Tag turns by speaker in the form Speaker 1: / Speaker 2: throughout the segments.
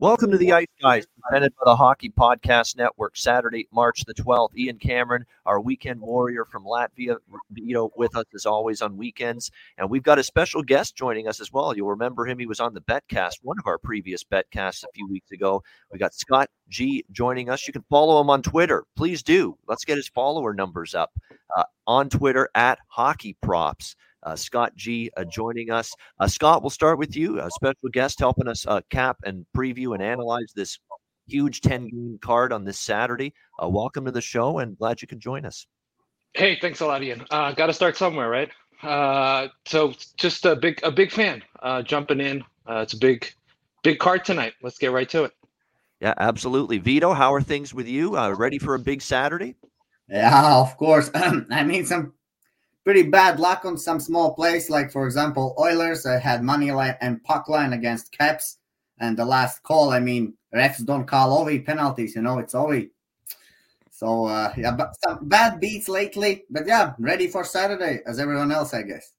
Speaker 1: Welcome to the Ice Guys, presented by the Hockey Podcast Network. Saturday, March the 12th. Ian Cameron, our weekend warrior from Latvia, you know, with us as always on weekends. And we've got a special guest joining us as well. You'll remember him. He was on the Betcast, one of our previous Betcasts a few weeks ago. We got Scott G joining us. You can follow him on Twitter. Please do. Let's get his follower numbers up uh, on Twitter at Hockey Props. Uh, Scott G uh, joining us. Uh, Scott, we'll start with you, a special guest helping us uh, cap and preview and analyze this huge 10 game card on this Saturday. Uh, welcome to the show and glad you could join us.
Speaker 2: Hey, thanks a lot, Ian. Uh, Got to start somewhere, right? so just a big a big fan jumping in. it's a big big card tonight. Let's get right to it.
Speaker 1: Yeah, absolutely. Vito, how are things with you? ready for a big Saturday?
Speaker 3: Yeah, of course. I mean, some pretty bad luck on some small plays. Like for example, Oilers uh, had money line and puck line against Caps, and the last call. I mean, refs don't call OV penalties. You know, it's OV. So uh, yeah, but some bad beats lately. But yeah, ready for Saturday as everyone else, I guess.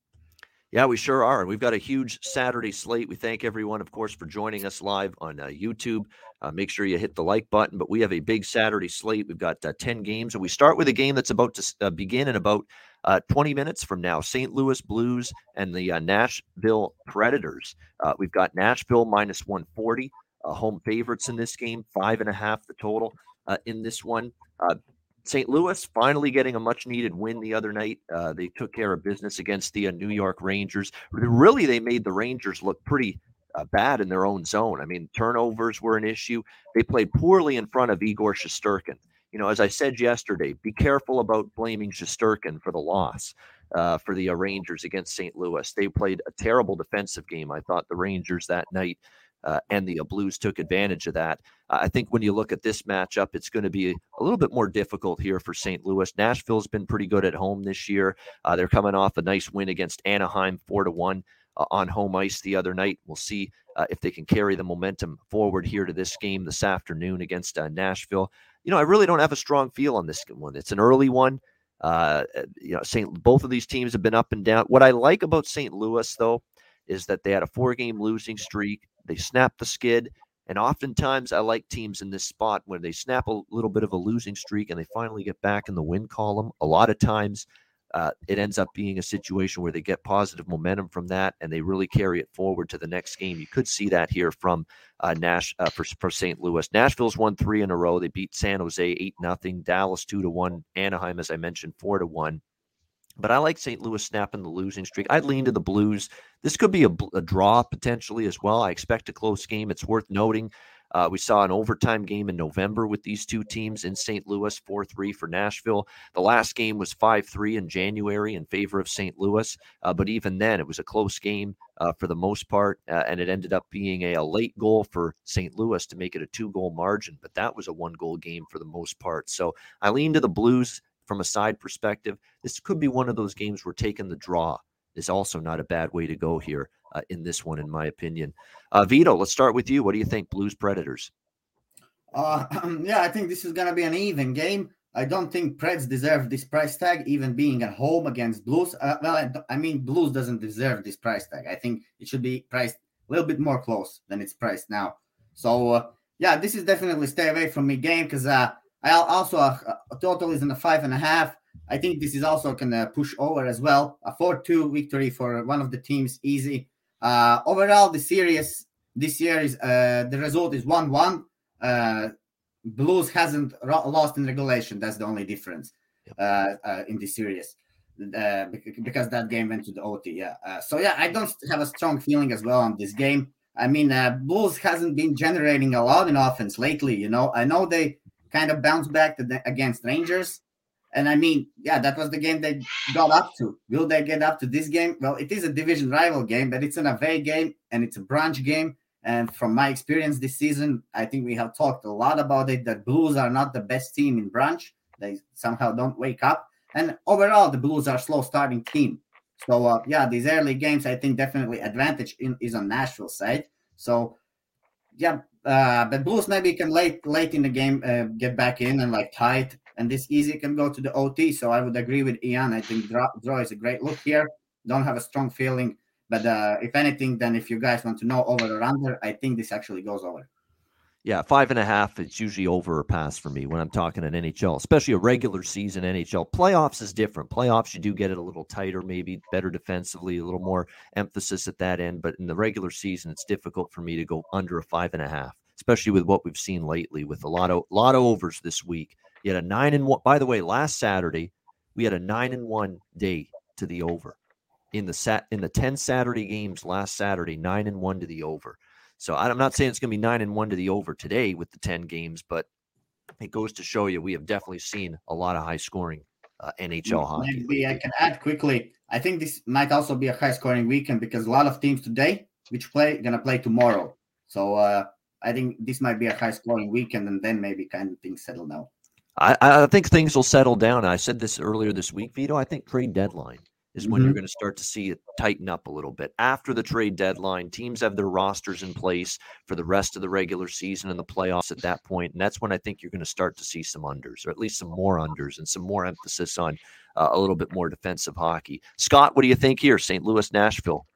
Speaker 1: Yeah, we sure are. And we've got a huge Saturday slate. We thank everyone, of course, for joining us live on uh, YouTube. Uh, make sure you hit the like button. But we have a big Saturday slate. We've got uh, 10 games, and we start with a game that's about to uh, begin in about uh, 20 minutes from now. St. Louis Blues and the uh, Nashville Predators. we've got Nashville minus 140, home favorites in this game, five and a half the total in this one. St. Louis finally getting a much needed win the other night. Uh, they took care of business against the uh, New York Rangers. Really, they made the Rangers look pretty uh, bad in their own zone. I mean, turnovers were an issue. They played poorly in front of Igor Shesterkin. You know, as I said yesterday, be careful about blaming Shesterkin for the loss uh, for the uh, Rangers against St. Louis. They played a terrible defensive game. I thought the Rangers that night uh, and the uh, Blues took advantage of that. I think when you look at this matchup, it's going to be a little bit more difficult here for St. Louis. Nashville's been pretty good at home this year. Uh, they're coming off a nice win against Anaheim, four to one. Uh, on home ice the other night. We'll see uh, if they can carry the momentum forward here to this game this afternoon against uh, Nashville. You know, I really don't have a strong feel on this one. It's an early one. Uh, you know, St. Both of these teams have been up and down. What I like about St. Louis, though, is that they had a four-game losing streak. They snapped the skid. And oftentimes, I like teams in this spot where they snap a little bit of a losing streak and they finally get back in the win column. A lot of times, uh, it ends up being a situation where they get positive momentum from that and they really carry it forward to the next game. You could see that here from uh, Nash uh, for, for St. Louis. Nashville's won three in a row. They beat San Jose eight nothing, Dallas two to one, Anaheim, as I mentioned, four to one. But I like St. Louis snapping the losing streak. I'd lean to the Blues. This could be a, a draw potentially as well. I expect a close game. It's worth noting. Uh, we saw an overtime game in November with these two teams in St. Louis, 4 3 for Nashville. The last game was 5 3 in January in favor of St. Louis. Uh, but even then, it was a close game uh, for the most part. Uh, and it ended up being a, a late goal for St. Louis to make it a two goal margin. But that was a one goal game for the most part. So I lean to the Blues from a side perspective, this could be one of those games where taking the draw is also not a bad way to go here uh, in this one, in my opinion. Uh, Vito, let's start with you. What do you think, Blues Predators?
Speaker 3: Uh, yeah, I think this is going to be an even game. I don't think Preds deserve this price tag, even being at home against Blues. Uh, well, I, I, mean, Blues doesn't deserve this price tag. I think it should be priced a little bit more close than it's priced now. So, uh, yeah, this is definitely stay away from me game because uh, I also uh, total is in the five and a half. I think this is also going to push over as well. A 4 2 victory for one of the teams, easy. Uh, overall, the series this year is uh, the result is one one. Uh, Blues hasn't ro- lost in regulation. That's the only difference uh, uh, in this series. Uh, because that game went to the OT. Yeah. Uh, so yeah, I don't have a strong feeling as well on this game. I mean, uh, Bulls hasn't been generating a lot in offense lately. You know, I know they kind of bounced back the, against Rangers, and I mean, yeah, that was the game they got up to. Will they get up to this game? Well, it is a division rival game, but it's an away game and it's a branch game. And from my experience this season, I think we have talked a lot about it that Blues are not the best team in branch. They somehow don't wake up. And overall, the Blues are slow starting team. So uh, yeah, these early games, I think definitely advantage in, is on Nashville side. So yeah, uh, but Blues maybe can late late in the game uh, get back in and like tight, and this easy can go to the OT. So I would agree with Ian. I think draw, draw is a great look here. Don't have a strong feeling, but uh, if anything, then if you guys want to know over or under, I think this actually goes over.
Speaker 1: Yeah, five and a half. It's usually over or pass for me when I'm talking an NHL, especially a regular season NHL. Playoffs is different. Playoffs, you do get it a little tighter, maybe better defensively, a little more emphasis at that end. But in the regular season, it's difficult for me to go under a five and a half, especially with what we've seen lately with a lot of lot of overs this week. You had a nine and one. By the way, last Saturday we had a nine and one day to the over in the sat in the ten Saturday games last Saturday, nine and one to the over. So I'm not saying it's going to be nine and one to the over today with the 10 games, but it goes to show you we have definitely seen a lot of high scoring uh, NHL hockey.
Speaker 3: Maybe I can add quickly. I think this might also be a high scoring weekend because a lot of teams today, which play, going to play tomorrow. So uh, I think this might be a high scoring weekend and then maybe kind of things settle down.
Speaker 1: I, I think things will settle down. I said this earlier this week, Vito. I think trade deadline is when mm-hmm. you're going to start to see it tighten up a little bit. After the trade deadline, teams have their rosters in place for the rest of the regular season and the playoffs at that point, and that's when I think you're going to start to see some unders, or at least some more unders, and some more emphasis on uh, a little bit more defensive hockey. Scott, what do you think here? St. Louis, Nashville.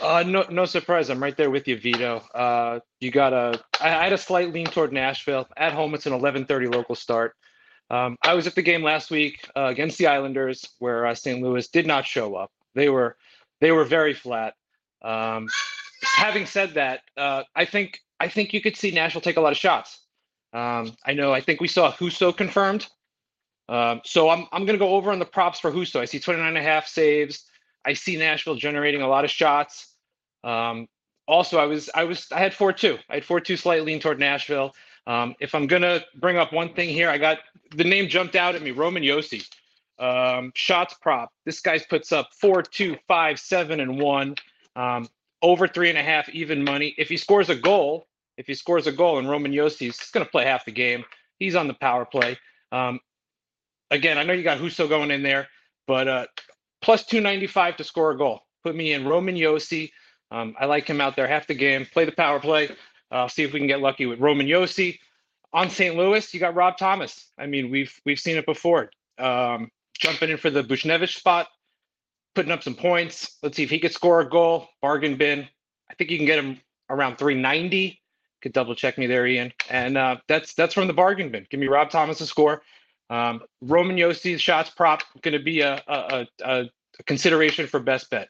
Speaker 2: Uh, no, no surprise. I'm right there with you, Vito. Uh, you got a. I had a slight lean toward Nashville at home. It's an 11:30 local start. Um, I was at the game last week uh, against the Islanders, where uh, St. Louis did not show up. They were they were very flat. Um, having said that, uh, I think I think you could see Nashville take a lot of shots. Um, I know. I think we saw Husso confirmed. Um, so I'm I'm going to go over on the props for Husso. I see 29 and a half saves. I see Nashville generating a lot of shots. Um, also, I was I was I had four two. I had four two slight lean toward Nashville. Um, if I'm gonna bring up one thing here, I got the name jumped out at me, Roman Josi. Um, shots prop. This guy puts up four, two, five, seven, and one. Um, over three and a half even money. If he scores a goal, if he scores a goal, and Roman Josi is going to play half the game, he's on the power play. Um, again, I know you got Husso going in there, but uh, plus 295 to score a goal. Put me in Roman Josi. Um, I like him out there half the game. Play the power play. Uh, see if we can get lucky with Roman Josi. On St. Louis, you got Rob Thomas. I mean, we've we've seen it before. Um, jumping in for the Buchnevich spot, putting up some points. Let's see if he could score a goal. Bargain bin. I think you can get him around 390. Could double check me there, Ian. And uh, that's that's from the bargain bin. Give me Rob Thomas a score. Um, Roman Josi's shots prop going to be a, a, a, a consideration for best bet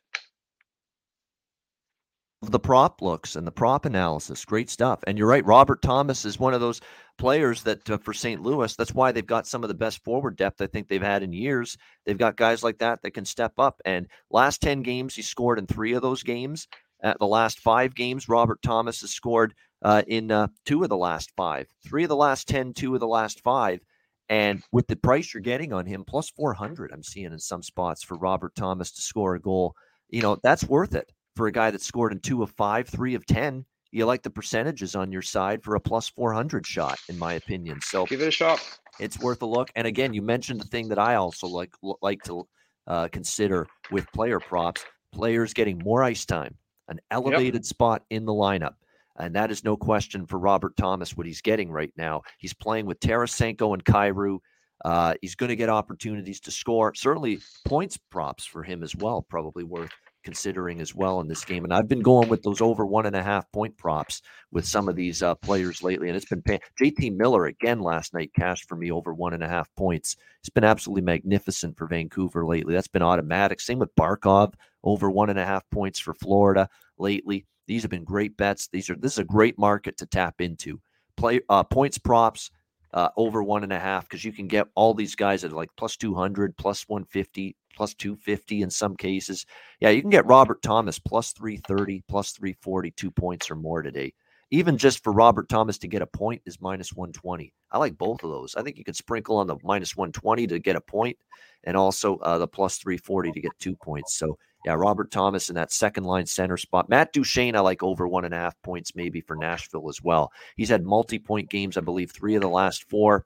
Speaker 1: the prop looks and the prop analysis. Great stuff. And you're right. Robert Thomas is one of those players that uh, for St. Louis, that's why they've got some of the best forward depth I think they've had in years. They've got guys like that that can step up. And last 10 games, he scored in three of those games. At the last five games, Robert Thomas has scored uh, in uh, two of the last five, three of the last 10, two of the last five. And with the price you're getting on him, plus 400, I'm seeing in some spots for Robert Thomas to score a goal, you know, that's worth it for a guy that scored in two of five, three of 10. You like the percentages on your side for a plus 400 shot, in my opinion. So
Speaker 2: give it a shot.
Speaker 1: It's worth a look. And again, you mentioned the thing that I also like like to uh, consider with player props: players getting more ice time, an elevated yep. spot in the lineup. And that is no question for Robert Thomas what he's getting right now. He's playing with Tarasenko and Kyrou. Uh, he's going to get opportunities to score. Certainly, points props for him as well, probably worth considering as well in this game. And I've been going with those over one and a half point props with some of these uh, players lately, and it's been paying. JT Miller again last night cashed for me over one and a half points. It's been absolutely magnificent for Vancouver lately. That's been automatic. Same with Barkov over one and a half points for Florida lately. These have been great bets. These are this is a great market to tap into. Play uh, points props uh, over one and a half because you can get all these guys at like plus 200, plus 150, plus 250 in some cases. Yeah, you can get Robert Thomas plus 330, plus 340, two points or more today. Even just for Robert Thomas to get a point is minus 120. I like both of those. I think you could sprinkle on the minus 120 to get a point and also uh, the plus 340 to get two points. So, yeah, Robert Thomas in that second line center spot. Matt Duchene, I like over one and a half points maybe for Nashville as well. He's had multi point games, I believe, three of the last four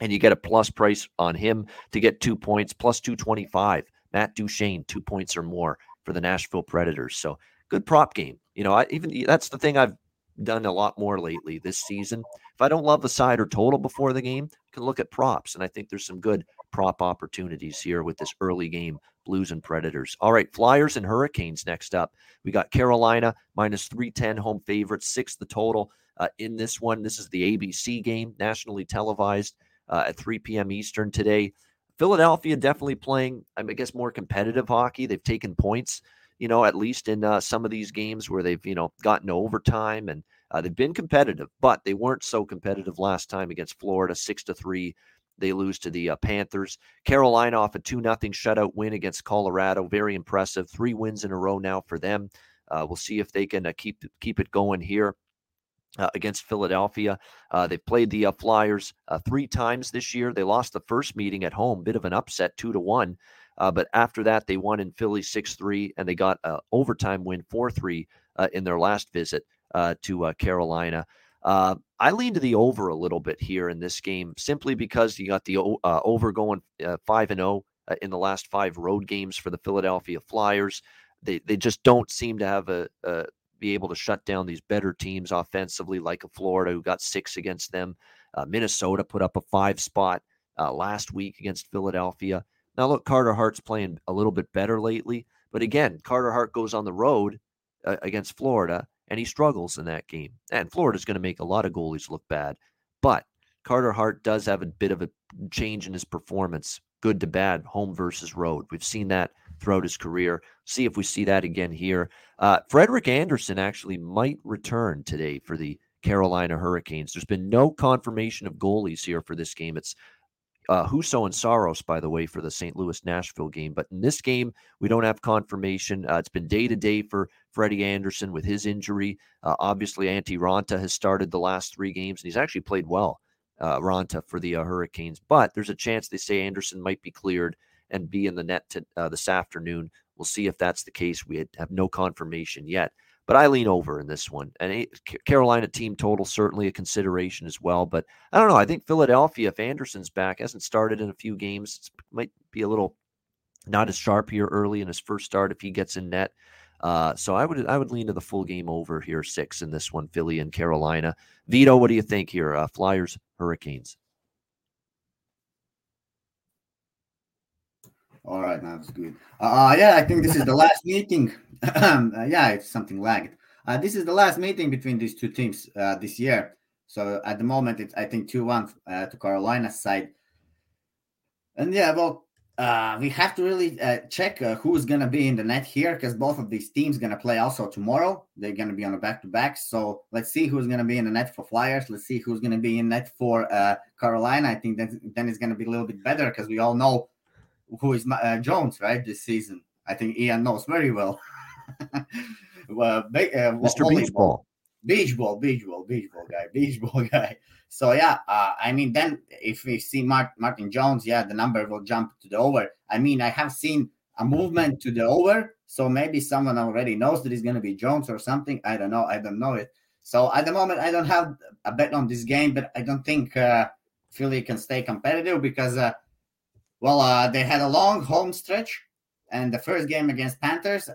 Speaker 1: and you get a plus price on him to get two points, plus 225. Matt Duchene, two points or more for the Nashville Predators. So good prop game. You know, I even that's the thing I've done a lot more lately this season. If I don't love the side or total before the game, I can look at props. And I think there's some good prop opportunities here with this early game, Blues and Predators. All right, Flyers and Hurricanes next up. We got Carolina minus 310 home favorites, six the total uh, in this one. This is the ABC game, nationally televised uh, at 3 p.m. Eastern today. Philadelphia definitely playing, I guess, more competitive hockey. They've taken points, you know, at least in uh, some of these games where they've, you know, gotten overtime and uh, they've been competitive, but they weren't so competitive last time against Florida, six to three. They lose to the uh, Panthers. Carolina off a 2 nothing shutout win against Colorado. Very impressive. Three wins in a row now for them. Uh, we'll see if they can uh, keep keep it going here uh, against Philadelphia. Uh, they've played the uh, Flyers uh, three times this year. They lost the first meeting at home, bit of an upset, two to one. Uh, but after that, they won in Philly six three, and they got an overtime win four three uh, in their last visit to Carolina. I lean to the over a little bit here in this game, simply because you got the over going five and zero oh, in the last five road games for the Philadelphia Flyers. They they just don't seem to have a, a be able to shut down these better teams offensively, like a Florida who got six against them. Uh, Minnesota put up a five spot uh, last week against Philadelphia. Now, look, Carter Hart's playing a little bit better lately, but again, Carter Hart goes on the road uh, against Florida and he struggles in that game. And Florida's going to make a lot of goalies look bad, but Carter Hart does have a bit of a change in his performance, good to bad, home versus road. We've seen that throughout his career. See if we see that again here. Uh, Frederik Andersen actually might return today for the Carolina Hurricanes. There's been no confirmation of goalies here for this game. It's uh, Husso and Saros, by the way, for the St. Louis Nashville game. But in this game, we don't have confirmation. Uh, it's been day to day for Freddie Andersen with his injury. Uh, obviously, Antti Raanta has started the last three games, and he's actually played well, uh, Raanta, for the uh, Hurricanes. But there's a chance they say Andersen might be cleared and be in the net to, uh, this afternoon. We'll see if that's the case. We have no confirmation yet, but I lean over in this one. And Carolina team total certainly a consideration as well. But I don't know. I think Philadelphia, if Andersen's back, hasn't started in a few games, might be a little not as sharp here early in his first start if he gets in net. Uh, so I would I would lean to the full game over here, six in this one, Philly and Carolina. Vito, what do you think here? Uh, Flyers, Hurricanes.
Speaker 3: All right, that's good. Uh, yeah, I think this is the last meeting. uh, yeah, it's something lagged. Uh, this is the last meeting between these two teams uh, this year. So at the moment, it's I think two one uh, to Carolina's side. And yeah, well, uh, we have to really uh, check uh, who's gonna be in the net here because both of these teams gonna play also tomorrow. They're gonna be on a back to back. So let's see who's gonna be in the net for Flyers. Let's see who's gonna be in net for uh, Carolina. I think that then it's gonna be a little bit better because we all know who is uh, Jones, right? This season, I think Ian knows very well. well, uh,
Speaker 1: Mr. Beach Ball.
Speaker 3: Beach ball, beach ball, beach ball guy, beach ball guy. So yeah, uh, I mean, then if we see Mart- Martin Jones, yeah, the number will jump to the over. I mean, I have seen a movement to the over, so maybe someone already knows that it's going to be Jones or something. I don't know. I don't know it. So at the moment, I don't have a bet on this game, but I don't think uh, Philly can stay competitive because uh, well, uh, they had a long home stretch, and the first game against Panthers,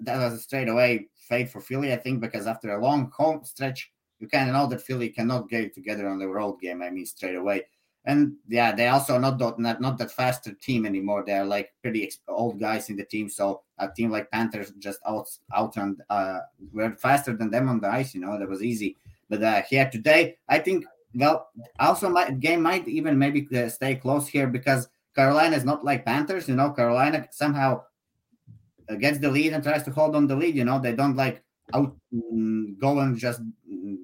Speaker 3: that was a straight away fade for Philly, I think, because after a long home stretch, you kind of know that Philly cannot get together on the road game. I mean, straight away. And yeah, they also not that not, not that faster team anymore. They're like pretty old guys in the team. So a team like Panthers just out out and uh, were faster than them on the ice. You know, that was easy. But uh, here today, I think well, also my game might even maybe uh, stay close here because Carolina is not like Panthers. You know, Carolina somehow gets the lead and tries to hold on the lead. You know, they don't like out mm, go and just mm,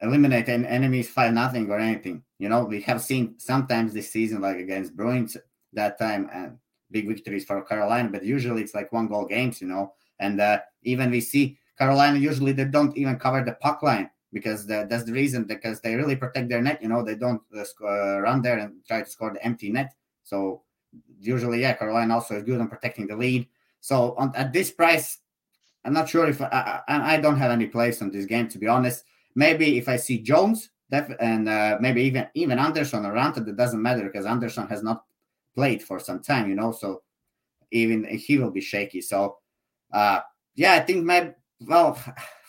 Speaker 3: eliminate an enemies five nothing or anything. You know, we have seen sometimes this season, like against Bruins that time, and big victories for Carolina, but usually it's like one goal games, you know. And uh, even we see Carolina usually they don't even cover the puck line because that's the reason because they really protect their net. You know, they don't uh, uh, run there and try to score the empty net. So usually, yeah, Carolina also is good on protecting the lead. So on, at this price, I'm not sure if I, I, I don't have any place on this game to be honest. Maybe if I see Jones def- and uh, maybe even even Andersen around it, it doesn't matter because Andersen has not played for some time, you know. So even he will be shaky. So uh, yeah, I think maybe well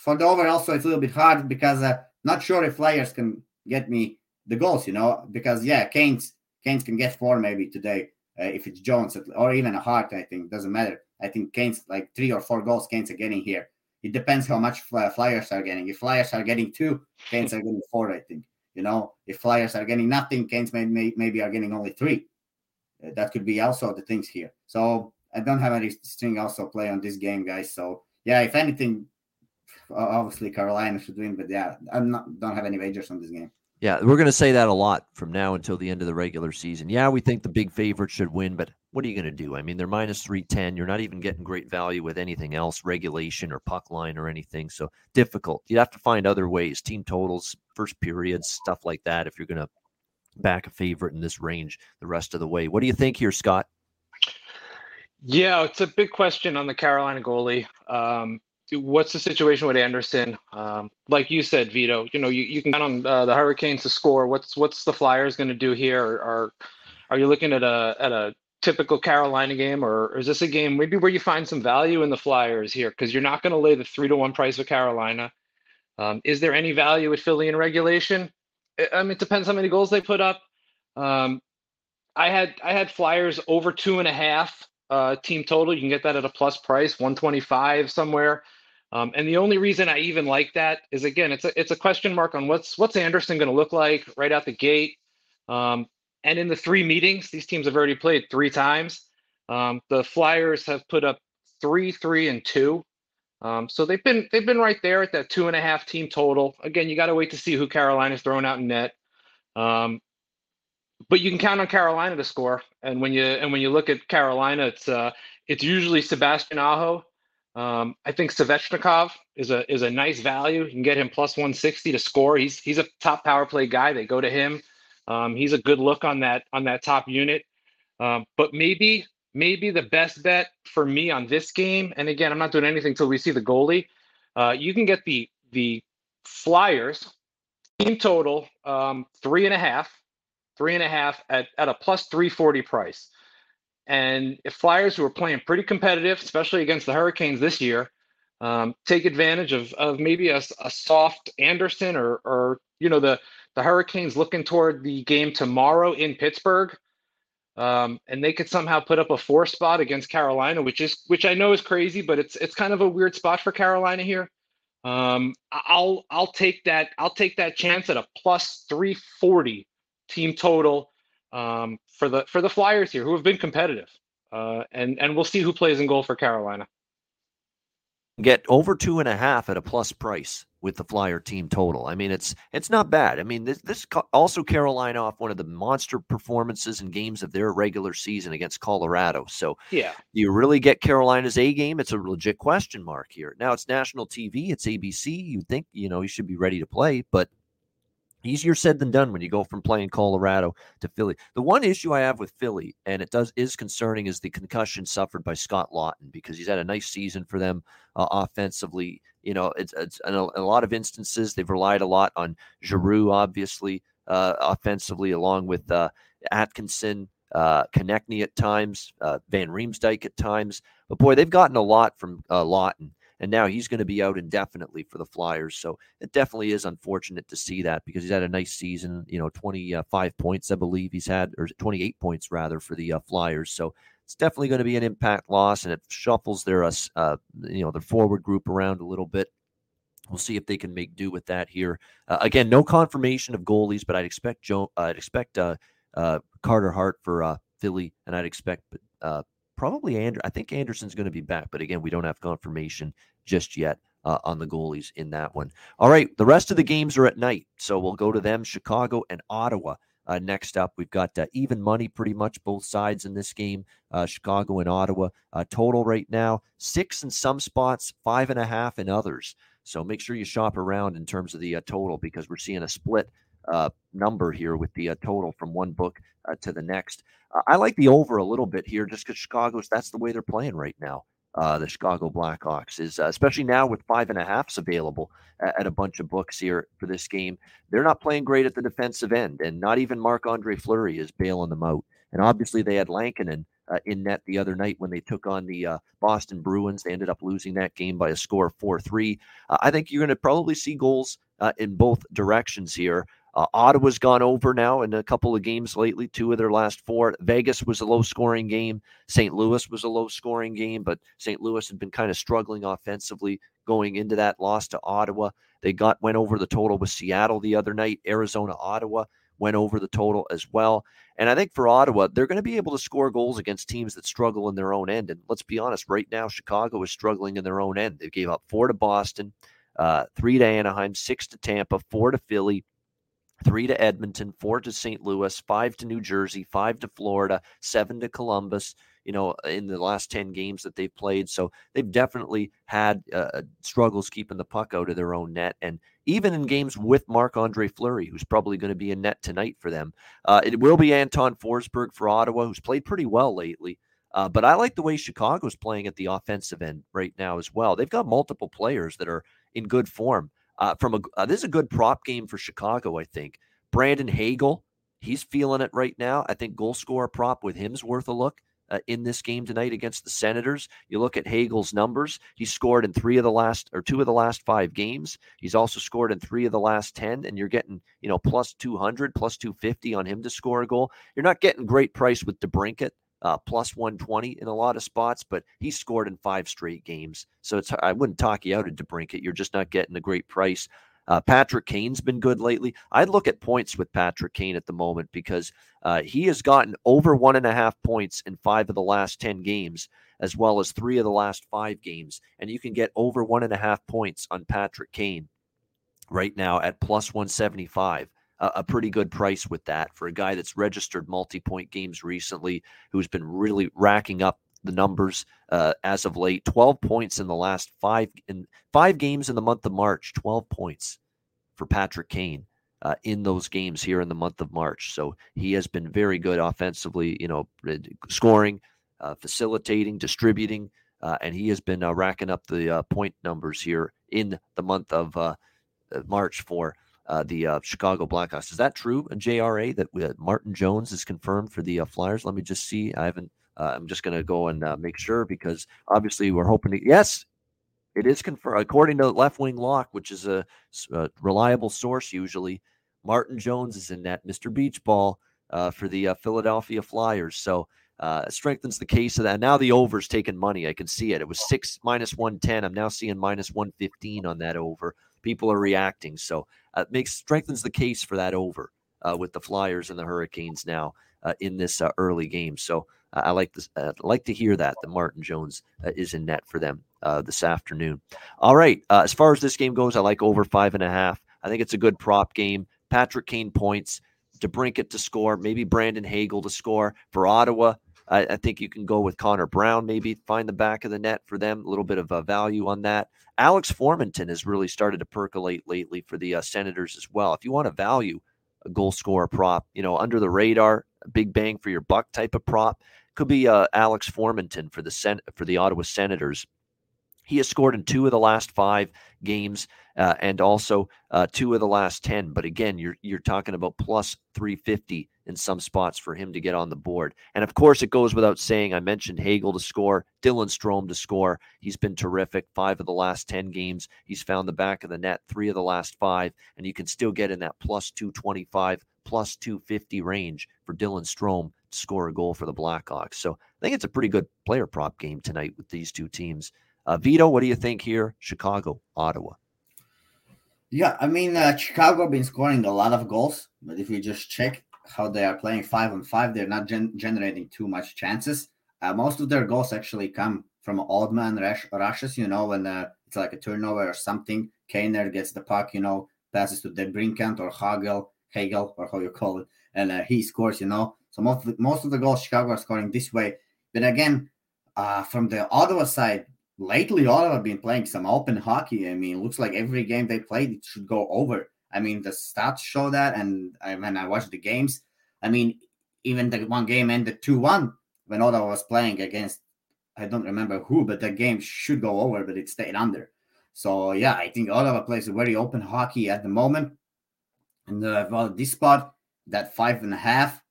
Speaker 3: for the over also it's a little bit hard because uh, not sure if Flyers can get me the goals, you know, because yeah, Canes Canes can get four maybe today uh, if it's Jones or even a Hart. I think doesn't matter. I think Canes like three or four goals Canes are getting here. It depends how much Flyers are getting. If Flyers are getting two, Canes are getting four. I think you know if Flyers are getting nothing, Canes may, maybe are getting only three. Uh, that could be also the things here. So I don't have any string also play on this game, guys. So yeah, if anything, obviously Carolina should win, but yeah, I'm not don't have any wagers on this game.
Speaker 1: Yeah, we're going to say that a lot from now until the end of the regular season. Yeah, we think the big favorite should win, but what are you going to do? I mean, they're minus 310. You're not even getting great value with anything else, regulation or puck line or anything. So difficult. You have to find other ways, team totals, first periods, stuff like that, if you're going to back a favorite in this range the rest of the way. What do you think here, Scott?
Speaker 2: Yeah, it's a big question on the Carolina goalie. Um, what's the situation with Andersen? Um, like you said, Vito, you know, you, you can count on uh, the Hurricanes to score. What's what's the Flyers going to do here? Or, or, are you looking at a at a typical Carolina game, or, is this a game maybe where you find some value in the Flyers here? Because you're not going to lay the three to one price of Carolina. Um, is there any value with Philly in regulation? I mean, it depends how many goals they put up. Um, I had I had Flyers over two and a half uh, team total. You can get that at a plus price, 125 somewhere. Um, and the only reason I even like that is again, it's a it's a question mark on what's what's Andersen going to look like right out the gate. Um, and in the three meetings, these teams have already played three times. Um, the Flyers have put up three, three, and two. Um, so they've been they've been right there at that two and a half team total. Again, you got to wait to see who Carolina's throwing out in net. Um, but you can count on Carolina to score. And when you and when you look at Carolina, it's uh, it's usually Sebastian Aho. Um, I think Svechnikov is a is a nice value. You can get him plus 160 to score. He's he's a top power play guy. They go to him. Um, he's a good look on that on that top unit. Um, but maybe maybe the best bet for me on this game, and again, I'm not doing anything until we see the goalie. Uh, you can get the the Flyers team total um, three and a half three and a half at, at a plus 340 price. And if Flyers, who are playing pretty competitive, especially against the Hurricanes this year, um, take advantage of, of maybe a, a soft Andersen or, or, you know, the, the Hurricanes looking toward the game tomorrow in Pittsburgh, um, and they could somehow put up a four spot against Carolina, which is which I know is crazy, but it's it's kind of a weird spot for Carolina here. Um, I'll I'll take that I'll take that chance at a plus 340 team total um, for the for the Flyers here, who have been competitive, uh, and and we'll see who plays in goal for Carolina.
Speaker 1: Get over two and a half at a plus price with the Flyer team total. I mean, it's it's not bad. I mean, this this also Carolina off one of the monster performances and games of their regular season against Colorado. So
Speaker 2: yeah,
Speaker 1: you really get Carolina's A game. It's a legit question mark here. Now it's national TV. It's ABC. You think you know you should be ready to play, but easier said than done when you go from playing Colorado to Philly. The one issue I have with Philly, and it does is concerning, is the concussion suffered by Scott Laughton because he's had a nice season for them uh, offensively. You know, it's, it's in, a, in a, lot of instances they've relied a lot on Giroux, obviously uh, offensively, along with uh, Atkinson. Uh, Konecny at times, uh, Van Riemsdyk at times, but boy, they've gotten a lot from uh, Laughton and now he's going to be out indefinitely for the Flyers. So it definitely is unfortunate to see that because he's had a nice season. You know, 25 points, I believe he's had, or 28 points rather for the uh, Flyers. So it's definitely going to be an impact loss, and it shuffles their, uh, uh, you know, their forward group around a little bit. We'll see if they can make do with that here. Uh, again, no confirmation of goalies, but I'd expect Joe. I'd expect uh, uh, Carter Hart for Philly, and I'd expect probably Andrew. I think Andersen's going to be back, but again, we don't have confirmation just yet uh, on the goalies in that one. All right, the rest of the games are at night, so we'll go to them. Chicago and Ottawa. Uh, next up, we've got uh, even money pretty much both sides in this game. Uh, Chicago and Ottawa. Uh, total right now six in some spots, five and a half in others. So make sure you shop around in terms of the uh, total because we're seeing a split uh, number here with the total from one book to the next. I like the over a little bit here just because Chicago's that's the way they're playing right now uh, the Chicago Blackhawks is, uh, especially now with five and a halfs available at, at, a bunch of books here for this game. They're not playing great at the defensive end, and not even Marc Andre Fleury is bailing them out. And obviously, they had Lankinen uh, in net the other night when they took on the uh, Boston Bruins. They ended up losing that game by a score of 4 3. Uh, I think you're going to probably see goals uh, in both directions here. Uh, Ottawa's gone over now in a couple of games lately, two of their last four. Vegas was a low scoring game. St. Louis was a low scoring game, but St. Louis had been kind of struggling offensively going into that loss to Ottawa. They got went over the total with Seattle the other night. Arizona, Ottawa went over the total as well. And I think for Ottawa, they're going to be able to score goals against teams that struggle in their own end. And let's be honest, right now, Chicago is struggling in their own end. They gave up four to Boston, uh, three to Anaheim, six to Tampa, four to Philly, three to Edmonton, four to St. Louis, five to New Jersey, five to Florida, seven to Columbus. You know, in the last 10 games that they've played. So they've definitely had uh, struggles keeping the puck out of their own net. And even in games with Marc Andre Fleury, who's probably going to be in net tonight for them, uh, it will be Anton Forsberg for Ottawa, who's played pretty well lately. Uh, but I like the way Chicago's playing at the offensive end right now as well. They've got multiple players that are in good form uh, from a uh, this is a good prop game for Chicago. I think Brandon Hagel, he's feeling it right now. I think goal scorer prop with him's worth a look. Uh, in this game tonight against the Senators. You look at Hagel's numbers. He scored in three of the last or two of the last five games. He's also scored in three of the last 10, and you're getting, you know, plus 200, plus 250 on him to score a goal. You're not getting great price with DeBrincat uh, plus 120 in a lot of spots, but he scored in five straight games. So it's I wouldn't talk you out of DeBrincat. You're just not getting a great price. Uh, Patrick Kane's been good lately. I'd look at points with Patrick Kane at the moment because uh, he has gotten over one and a half points in five of the last 10 games, as well as three of the last five games. And you can get over one and a half points on Patrick Kane right now at plus 175 a, a pretty good price with that for a guy that's registered multi-point games recently, who's been really racking up the numbers uh, as of late. 12 points in the last five in five games in the month of March. 12 points for Patrick Kane. Uh, in those games here in the month of March. So he has been very good offensively, you know, scoring, uh, facilitating, distributing, uh, and he has been uh, racking up the uh, point numbers here in the month of uh, March for uh, the uh, Chicago Blackhawks. Is that true, JRA, that uh, Martin Jones is confirmed for the uh, Flyers? Let me just see. I haven't. Uh, I'm just going to go and make sure because obviously we're hoping to. Yes, it is confirmed according to Left Wing Lock, which is a, a, reliable source usually. Martin Jones is in that Mr. Beach Ball for the Philadelphia Flyers. So. Uh, strengthens the case of that. Now the over's taking money. I can see it. It was six minus 110. I'm now seeing minus 115 on that over. People are reacting. So uh, makes strengthens the case for that over uh, with the Flyers and the Hurricanes now uh, in this uh, early game. So uh, I like this. Uh, like to hear that that Martin Jones is in net for them this afternoon. All right. as far as this game goes, I like over five and a half. I think it's a good prop game. Patrick Kane points, DeBrincat to score, maybe Brandon Hagel to score for Ottawa. I, I, think you can go with Connor Brown, maybe find the back of the net for them. A little bit of a value on that. Alex Formenton has really started to percolate lately for the uh, Senators as well. If you want to value a goal scorer prop, you know, under the radar, big bang for your buck type of prop, could be uh, Alex Formenton for the Sen- for the Ottawa Senators. He has scored in two of the last five games uh, and also uh, two of the last 10. But again, you're, you're talking about plus 350 in some spots for him to get on the board. And of course, it goes without saying. I mentioned Hagel to score, Dylan Strome to score. He's been terrific. Five of the last 10 games, he's found the back of the net, three of the last five. And you can still get in that plus 225, plus 250 range for Dylan Strome to score a goal for the Blackhawks. So I think it's a pretty good player prop game tonight with these two teams. Uh, Vito, what do you think here? Chicago, Ottawa.
Speaker 3: Yeah, I mean, uh, Chicago been scoring a lot of goals, but if you just check how they are playing five on five, they're not gen- generating too much chances. Uh, most of their goals actually come from odd man rush- rushes, you know, when uh, it's like a turnover or something. Kaner gets the puck, you know, passes to DeBrincat or Hagel, Hagel, or how you call it, and uh, he scores, you know. So most of the, most of the goals Chicago are scoring this way. But again, uh, from the Ottawa side, lately Ottawa been playing some open hockey. I mean, looks like every game they played it should go over. I mean, the stats show that, and I, when I watched the games, I mean, even the one game ended two one when Ottawa was playing against I don't remember who, but the game should go over, but it stayed under. So yeah, I think Ottawa plays a very open hockey at the moment. And uh, well, this spot, that five and a half,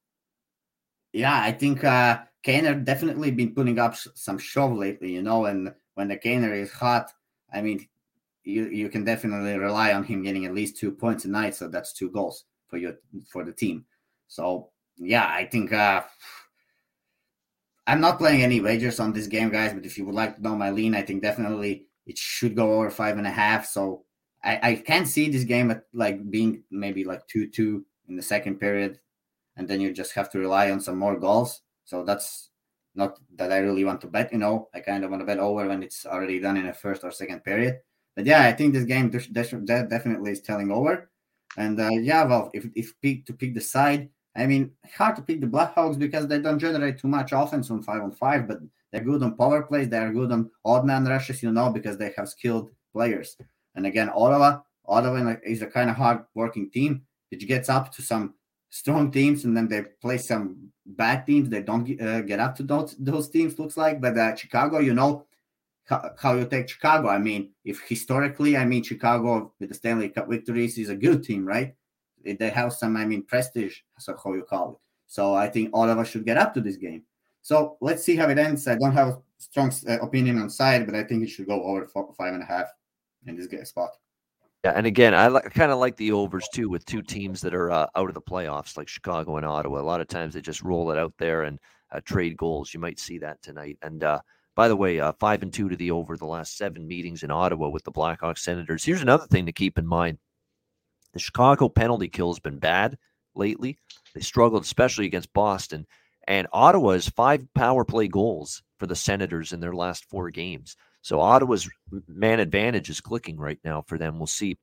Speaker 3: yeah, I think uh Kaner definitely been putting up sh- some show lately, you know. And when the Kaner is hot, I mean, you you can definitely rely on him getting at least two points a night. So that's two goals for your for the team. So yeah, I think uh I'm not playing any wagers on this game, guys. But if you would like to know my lean, I think definitely it should go over five and a half. So I, I can see this game at like being maybe like two two in the second period, and then you just have to rely on some more goals. So that's not that I really want to bet. You know, I kind of want to bet over when it's already done in a first or second period. But yeah, I think this game definitely is telling over. And uh, yeah, well, if if pick to pick the side, I mean, hard to pick the Blackhawks because they don't generate too much offense on five on five, but they're good on power plays. They are good on odd man rushes, you know, because they have skilled players. And again, Ottawa, Ottawa is a kind of hard working team, which gets up to some strong teams, and then they play some bad teams. They don't uh, get up to those those teams. Looks like, but uh, Chicago, you know, how, how you take Chicago. I mean, if historically, I mean, Chicago with the Stanley Cup victories is a good team, right? they have some, I mean, prestige, so how you call it. So I think all of us should get up to this game. So let's see how it ends. I don't have a strong uh, opinion on side, but I think it should go over four, five and a half in this game spot.
Speaker 1: Yeah, and again, I li- kind of like the overs too with two teams that are uh, out of the playoffs, like Chicago and Ottawa. A lot of times they just roll it out there and uh, trade goals. You might see that tonight. And uh, by the way, uh, five and two to the over the last seven meetings in Ottawa with the Blackhawks Senators. Here's another thing to keep in mind: the Chicago penalty kill has been bad lately. They struggled, especially against Boston. And Ottawa's five power play goals for the Senators in their last four games. So Ottawa's man advantage is clicking right now for them. We'll see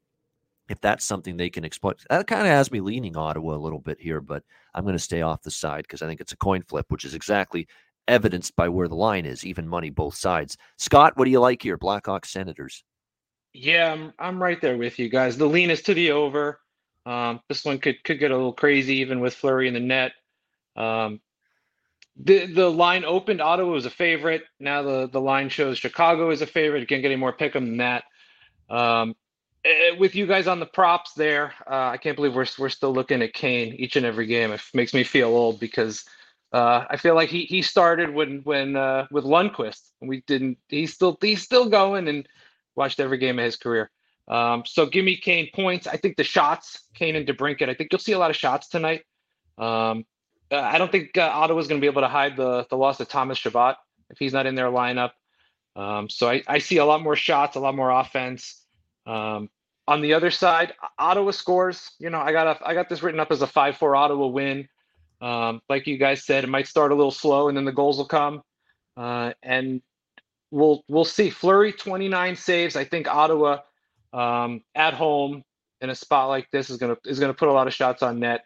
Speaker 1: if that's something they can exploit. That kind of has me leaning Ottawa a little bit here, but I'm going to stay off the side because I think it's a coin flip, which is exactly evidenced by where the line is, even money both sides. Scott, what do you like here? Blackhawks Senators.
Speaker 2: Yeah, I'm I'm right there with you guys. The lean is to the over. Um, this one could could get a little crazy even with Fleury in the net. Um, the the line opened Ottawa was a favorite. Now the the line shows Chicago is a favorite. Can't get any more pick 'em than that. Um, eh, with you guys on the props there, uh, I can't believe we're we're still looking at Kane each and every game. It makes me feel old because uh, I feel like he he started when when uh, with Lundqvist and we didn't. He's still he's still going and watched every game of his career. Um, so give me Kane points. I think the shots, Kane and DeBrincat. I think you'll see a lot of shots tonight. Um, uh, I don't think uh, Ottawa's going to be able to hide the the loss of Thomas Chabot if he's not in their lineup. Um, so I, I see a lot more shots, a lot more offense. Um, on the other side, Ottawa scores. You know, I got a, I got this written up as a five four Ottawa win. Um, like you guys said, it might start a little slow and then the goals will come. Uh, and we'll we'll see. Fleury 29 saves. I think Ottawa um, at home in a spot like this is gonna is gonna put a lot of shots on net.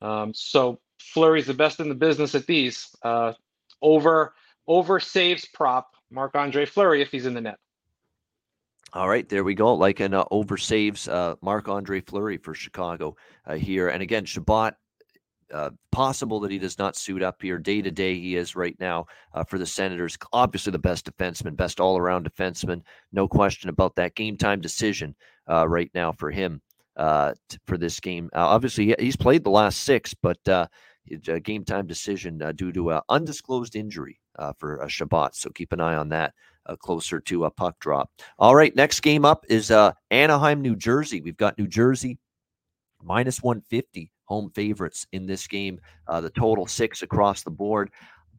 Speaker 2: Um, so Fleury's the best in the business at these. Uh, over over saves prop Marc Andre Fleury if he's in the net.
Speaker 1: All right, there we go. Like an uh, over saves uh, Andre Fleury for Chicago uh, here. And again, Chabot uh, possible that he does not suit up here. Day to day, he is right now uh, for the Senators. Obviously, the best defenseman, best all around defenseman. No question about that. Game time decision uh, right now for him uh, t- for this game. Uh, obviously, he's played the last six, but uh, a game time decision due to an undisclosed injury for uh, Chabot. So keep an eye on that. closer to a puck drop. All right, next game up is Anaheim, New Jersey. We've got New Jersey minus 150 home favorites in this game. Uh, the total six across the board.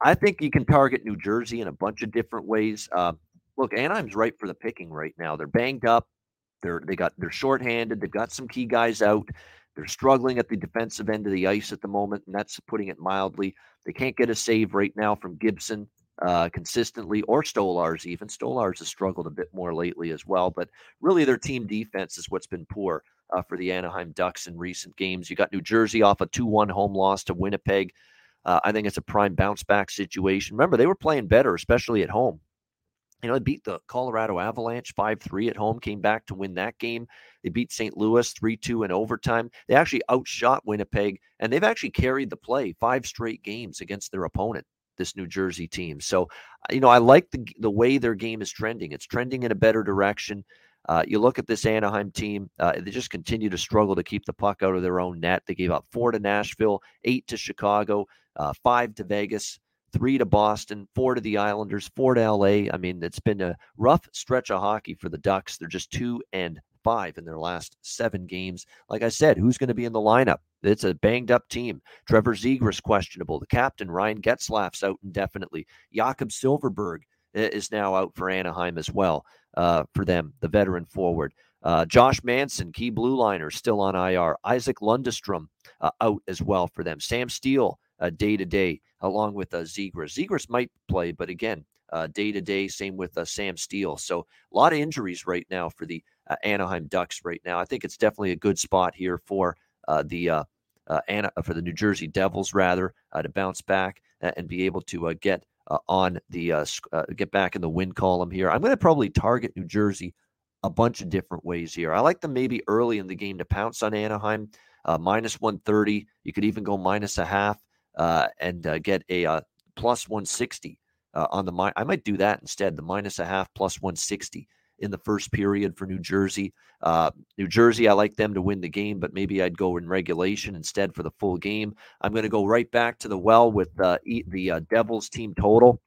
Speaker 1: I think you can target New Jersey in a bunch of different ways. Uh, look, Anaheim's right for the picking right now. They're banged up. They're they got they're shorthanded. They've got some key guys out. They're struggling at the defensive end of the ice at the moment, and that's putting it mildly. They can't get a save right now from Gibson. uh, consistently, or Stolarz even. Stolarz has struggled a bit more lately as well, but really their team defense is what's been poor uh, for the Anaheim Ducks in recent games. You got New Jersey off a 2 1 home loss to Winnipeg. Uh, I think it's a prime bounce back situation. Remember, they were playing better, especially at home. You know, they beat the Colorado Avalanche 5 3 at home, came back to win that game. They beat St. Louis 3 2 in overtime. They actually outshot Winnipeg, and they've actually carried the play five straight games against their opponent, this New Jersey team. So, you know, I like the, the way their game is trending. It's trending in a better direction. Uh, you look at this Anaheim team, uh, they just continue to struggle to keep the puck out of their own net. They gave up four to Nashville, eight to Chicago, uh, five to Vegas, three to Boston, four to the Islanders, four to LA. I mean, it's been a rough stretch of hockey for the Ducks. They're just two and five in their last seven games. Like I said, who's going to be in the lineup? It's a banged up team. Trevor Zegras questionable. The captain Ryan Getzlaf's out indefinitely. Jakob Silfverberg is now out for Anaheim as well. Uh, for them, the veteran forward. Uh, Josh Manson, key blue liner, still on IR. Isac Lundestrom uh, out as well for them. Sam Steel, day to day, along with uh, Zegras. Zegras might play, but again, day to day, same with uh, Sam Steel. So a lot of injuries right now for the uh, Anaheim Ducks right now. I think it's definitely a good spot here for uh, the Anna, for the New Jersey Devils rather to bounce back and be able to get on the get back in the win column here. I'm going to probably target New Jersey a bunch of different ways here. I like them maybe early in the game to pounce on Anaheim. Uh, minus 130. You could even go minus a half uh, and uh, get a uh, plus 160 uh, on the. mi- I might do that instead. The minus a half plus 160 in the first period for New Jersey. Uh, New Jersey, I like them to win the game, but maybe I'd go in regulation instead for the full game. I'm going to go right back to the well with uh, the Devils team total.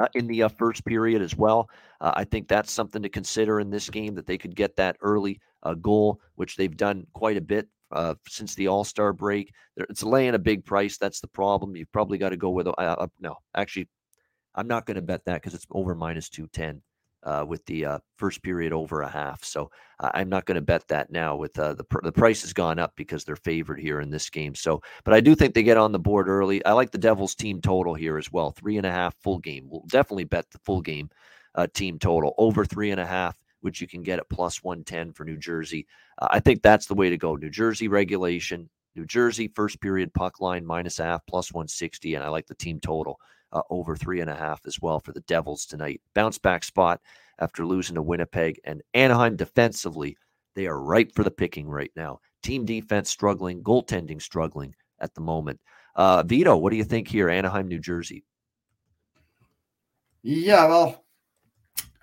Speaker 1: Uh, in the uh, first period as well. Uh, I think that's something to consider in this game that they could get that early goal, which they've done quite a bit uh, since the All Star break. It's laying a big price. That's the problem. You've probably got to go with uh, no. Actually, I'm not going to bet that because it's over minus two ten uh, with the uh, first period over a half. So uh, I'm not going to bet that now. With uh, the pr- the price has gone up because they're favored here in this game. So, but I do think they get on the board early. I like the Devils team total here as well. Three and a half full game. We'll definitely bet the full game uh, team total over three and a half, which you can get at plus one ten for New Jersey. Uh, I think that's the way to go. New Jersey regulation. New Jersey first period puck line minus half plus 160, and I like the team total uh, over three and a half as well for the Devils tonight. Bounce back spot after losing to Winnipeg and Anaheim defensively. They are ripe for the picking right now. Team defense struggling, goaltending struggling at the moment. Uh, Vito, what do you think here? Anaheim, New Jersey.
Speaker 3: Yeah, well,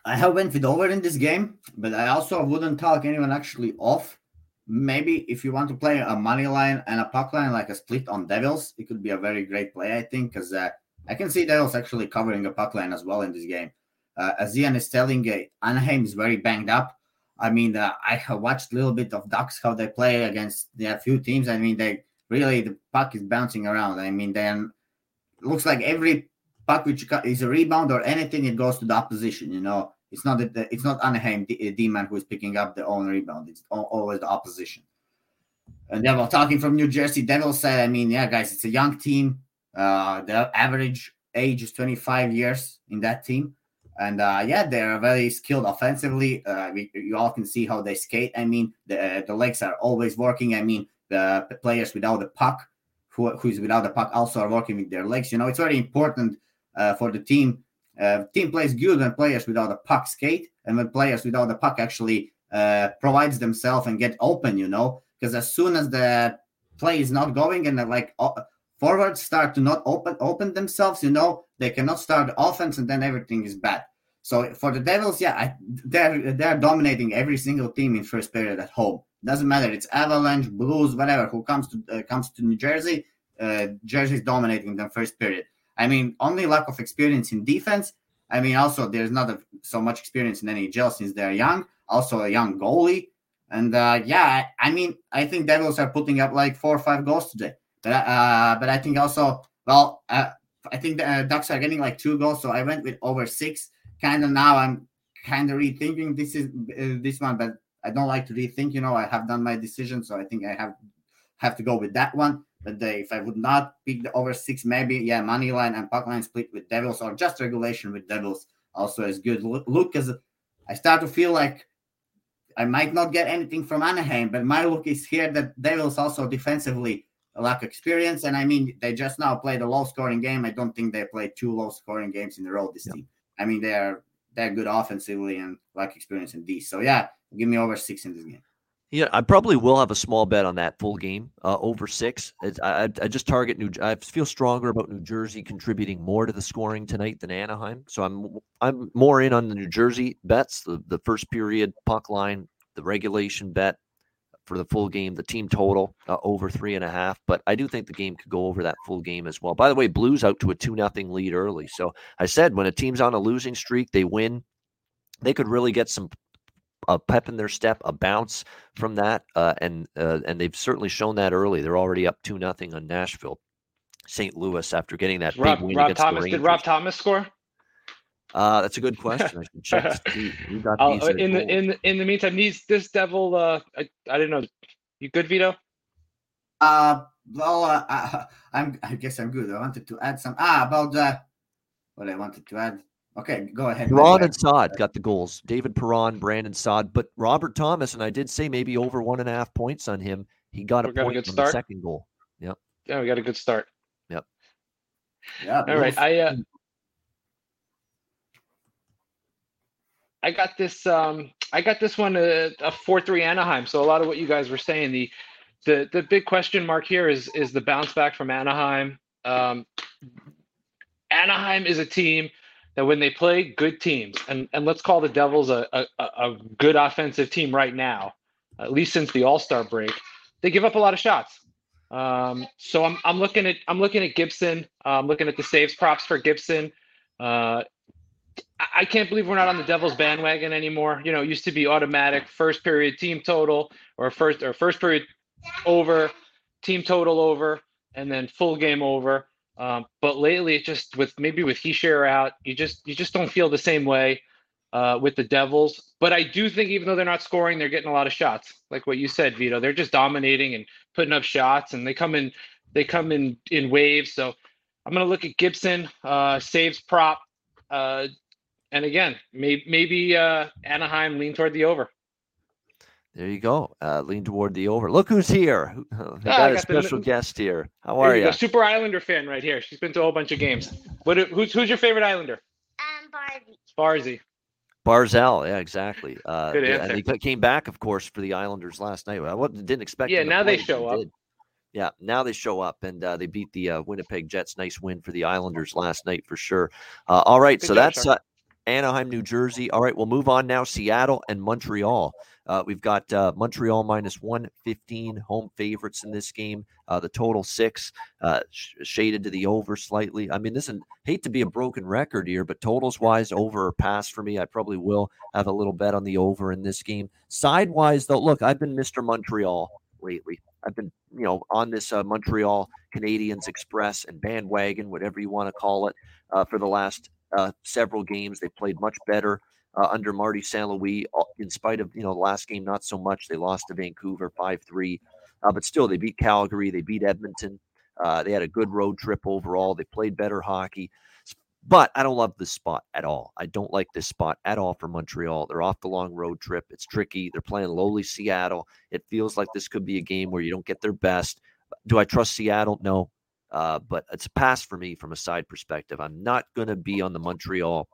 Speaker 3: I have went with over in this game, but I also wouldn't talk anyone actually off. Maybe if you want to play a money line and a puck line like a split on Devils, it could be a very great play, I think, because uh, I can see Devils actually covering a puck line as well in this game. Uh, as Ian is telling, uh, Anaheim is very banged up. I mean, uh, I have watched a little bit of Ducks how they play against a few teams. I mean, they really the puck is bouncing around. I mean, then looks like every puck which is a rebound or anything, it goes to the opposition. You know, it's not that it's not Anaheim D-man who is picking up the own rebound. It's always the opposition. And then while talking from New Jersey Devils side, I mean, yeah, guys, it's a young team. Uh, the average age is 25 years in that team. And uh, yeah, they're very skilled offensively. Uh, we, you all can see how they skate. I mean, the, the legs are always working. I mean, the, the players without the puck, who, who's without the puck, also are working with their legs. You know, it's very important uh, for the team. Uh, team plays good when players without a puck skate, and when players without a puck actually uh, provides themselves and get open. You know, because as soon as the play is not going and like forwards start to not open open themselves, you know, they cannot start offense and then everything is bad. So for the Devils, yeah, I, they're they're dominating every single team in first period at home. Doesn't matter, it's Avalanche, Blues, whatever. Who comes to uh, comes to New Jersey? Uh, Jersey's dominating them first period. I mean, only lack of experience in defense. I mean, also there's not a, so much experience in NHL since they're young. Also a young goalie, and uh, yeah, I, I mean, I think Devils are putting up like four or five goals today. But uh, but I think also, well, uh, I think the uh, Ducks are getting like two goals, so I went with over six. Kind of now, I'm kind of rethinking this is uh, this one, but I don't like to rethink. You know, I have done my decision, so I think I have have to go with that one. But they, if I would not pick the over six, maybe yeah, money line and puck line split with Devils or just regulation with Devils also is good. Look, because I start to feel like I might not get anything from Anaheim, but my look is here that Devils also defensively lack experience. And I mean, they just now played a low scoring game. I don't think they played two low scoring games in a row this team. I mean, they're they're good offensively and lack experience in these. So yeah, give me over six in this game.
Speaker 1: Yeah, I probably will have a small bet on that full game uh, over six. I, I, just target New. I feel stronger about New Jersey contributing more to the scoring tonight than Anaheim. So I'm I'm more in on the New Jersey bets, the the first period puck line, the regulation bet for the full game, the team total uh, over three and a half. But I do think the game could go over that full game as well. By the way, Blues out to a two nothing lead early. So I said when a team's on a losing streak, they win. They could really get some a pep in their step, a bounce from that, uh, and uh, and they've certainly shown that early. They're already up two nothing on Nashville, St. Louis after getting that
Speaker 2: Rob,
Speaker 1: big win
Speaker 2: Rob
Speaker 1: against
Speaker 2: Thomas,
Speaker 1: the
Speaker 2: Did Rob Thomas score?
Speaker 1: Uh, that's a good question. I should check. We got
Speaker 2: uh,
Speaker 1: these
Speaker 2: in the in the, in the meantime, these this devil. Uh, I, I didn't know. You good, Vito?
Speaker 3: Uh, well, uh, I, I'm. I guess I'm good. I wanted to add some. Ah, about uh, what I wanted to add. Okay, go ahead.
Speaker 1: Perron and Saad got the goals. David Perron, Brandon Saad, but Robert Thomas, and I did say maybe over one and a half points on him. He got a
Speaker 2: got
Speaker 1: point
Speaker 2: a
Speaker 1: on
Speaker 2: start.
Speaker 1: the second goal. Yep.
Speaker 2: Yeah, we got a good start.
Speaker 1: Yep.
Speaker 3: Yeah.
Speaker 2: All right. I uh, I got this. Um, I got this one uh, a four three Anaheim. So a lot of what you guys were saying. The the the big question mark here is is the bounce back from Anaheim. Um, Anaheim is a team that when they play good teams, and, and let's call the Devils a, a, a good offensive team right now, at least since the All Star break, they give up a lot of shots. Um, so I'm, I'm looking at I'm looking at Gibson. Uh, I'm looking at the saves props for Gibson. Uh, I can't believe we're not on the Devils bandwagon anymore. You know, it used to be automatic first period team total or first or first period over, team total over, and then full game over. Um, but lately, it just with maybe with Hischier out, you just you just don't feel the same way uh, with the Devils. But I do think even though they're not scoring, they're getting a lot of shots. Like what you said, Vito, they're just dominating and putting up shots, and they come in they come in in waves. So I'm gonna look at Gibson uh, saves prop, uh, and again, maybe maybe uh, Anaheim lean toward the over.
Speaker 1: There you go. Uh, lean toward the over. Look who's here. We ah, got, a special the, guest here. How are you?
Speaker 2: A super Islander fan right here. She's been to a whole bunch of games. What? Who's who's your favorite Islander?
Speaker 4: Um, Barzy.
Speaker 2: Barzy.
Speaker 1: Barzal, yeah, exactly. Uh,
Speaker 2: Good
Speaker 1: yeah,
Speaker 2: answer.
Speaker 1: and he came back, of course, for the Islanders last night. I didn't expect.
Speaker 2: Yeah, now
Speaker 1: play,
Speaker 2: they show up.
Speaker 1: Did. Yeah, now they show up, and uh, they beat the uh, Winnipeg Jets. Nice win for the Islanders last night for sure. Uh, all right, Good so job, that's uh, Anaheim, New Jersey. All right, we'll move on now. Seattle and Montreal. Uh, we've got uh, Montreal minus 115 home favorites in this game. Uh, the total six, uh, sh- shaded to the over slightly. I mean, this is hate to be a broken record here, but totals wise, over or pass for me. I probably will have a little bet on the over in this game. Sidewise, though, look, I've been Mr. Montreal lately. I've been, you know, on this uh, Montreal Canadiens Express and bandwagon, whatever you want to call it, uh, for the last several games. They played much better uh, under Marty St. Louis. In spite of you know the last game, not so much. They lost to Vancouver five three, uh, but still they beat Calgary. They beat Edmonton. Uh, they had a good road trip overall. They played better hockey. But I don't love this spot at all. I don't like this spot at all for Montreal. They're off the long road trip. It's tricky. They're playing lowly Seattle. It feels like this could be a game where you don't get their best. Do I trust Seattle? No. Uh, but it's a pass for me from a side perspective. I'm not going to be on the Montreal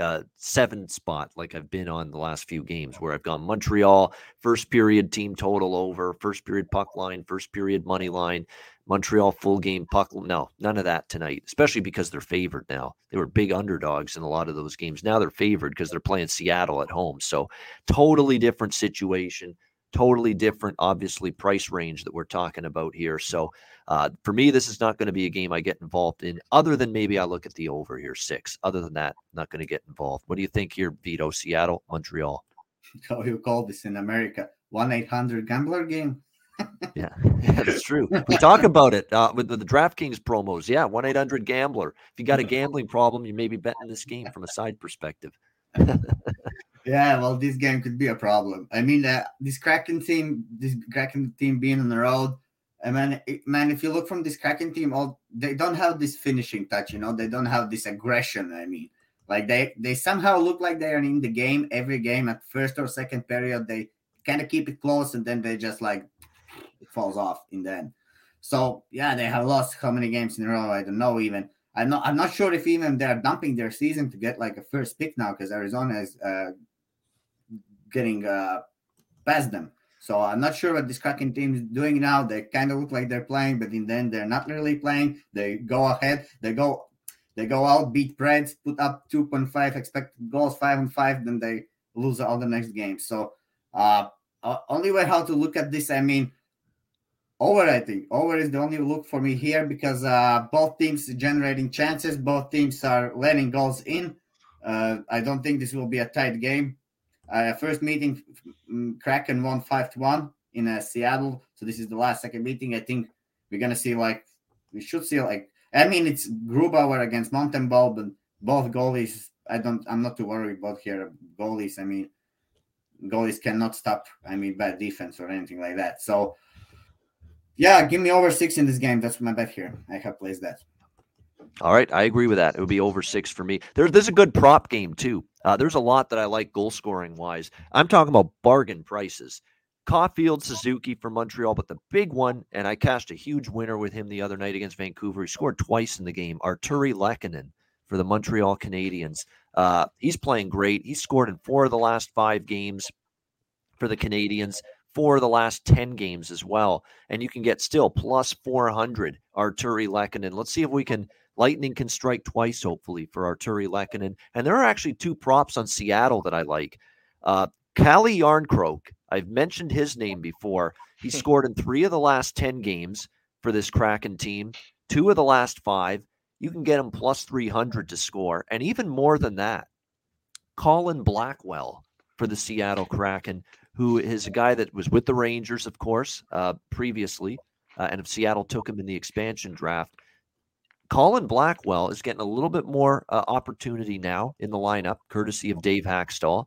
Speaker 1: uh, seven spot like I've been on the last few games where I've gone Montreal, first period team total over, first period puck line, first period money line, Montreal full game puck. No, none of that tonight, especially because they're favored now. They were big underdogs in a lot of those games. Now they're favored because they're playing Seattle at home. So totally different situation totally different, obviously, price range that we're talking about here. So uh, for me, this is not going to be a game I get involved in, other than maybe I look at the over here, six. Other than that, not going to get involved. What do you think here, Vito? Seattle, Montreal?
Speaker 3: How you call this in America? 1 800 gambler game?
Speaker 1: yeah, that's true. We talk about it uh, with, with the DraftKings promos. Yeah, 1 800 gambler. If you got a gambling problem, you may be betting this game from a side perspective.
Speaker 3: Yeah, well, this game could be a problem. I mean, uh, this Kraken team, this Kraken team being on the road, And man, man, if you look from this Kraken team, all they don't have this finishing touch. You know, they don't have this aggression. I mean, like they they somehow look like they are in the game every game at first or second period. They kind of keep it close, and then they just like it falls off in the end. So yeah, they have lost how many games in a row? I don't know even. I'm not. I'm not sure if even they're dumping their season to get like a first pick now because Arizona is uh, getting uh, past them. So I'm not sure what this Kraken team is doing now. They kind of look like they're playing, but in the end, they're not really playing. They go ahead. They go. They go out, beat Preds, put up 2.5 expected goals, five and five. Then they lose all the next game. So uh, only way how to look at this. I mean, over. I think over is the only look for me here because uh, both teams generating chances. Both teams are letting goals in. Uh, I don't think this will be a tight game. Uh, first meeting, mm, Kraken won five to one in uh, Seattle. So this is the last second meeting. I think we're gonna see like we should see like I mean it's Grubauer against Montembeault, but both goalies. I don't. I'm not too worried about here goalies. I mean, goalies cannot stop. I mean, bad defense or anything like that. So yeah, give me over six in this game. That's my bet here. I have placed that.
Speaker 1: All right, I agree with that. It would be over six for me. There's there's a good prop game too. Uh, there's a lot that I like goal scoring wise. I'm talking about bargain prices. Caufield, Suzuki for Montreal, but the big one, and I cashed a huge winner with him the other night against Vancouver. He scored twice in the game. Arturi Lehkonen for the Montreal Canadiens. Uh, he's playing great. He scored in four of the last five games for the Canadiens, four of the last 10 games as well. And you can get still plus 400 Arturi Lehkonen. Let's see if we can Lightning can strike twice, hopefully, for Arturi Lehkonen. And there are actually two props on Seattle that I like. Uh, Calle Jarnkrok, I've mentioned his name before. He scored in three of the last 10 games for this Kraken team, two of the last five. You can get him plus 300 to score. And even more than that, Colin Blackwell for the Seattle Kraken, who is a guy that was with the Rangers, of course, uh, previously. Uh, and if Seattle took him in the expansion draft, Colin Blackwell is getting a little bit more uh, opportunity now in the lineup, courtesy of Dave Hakstol.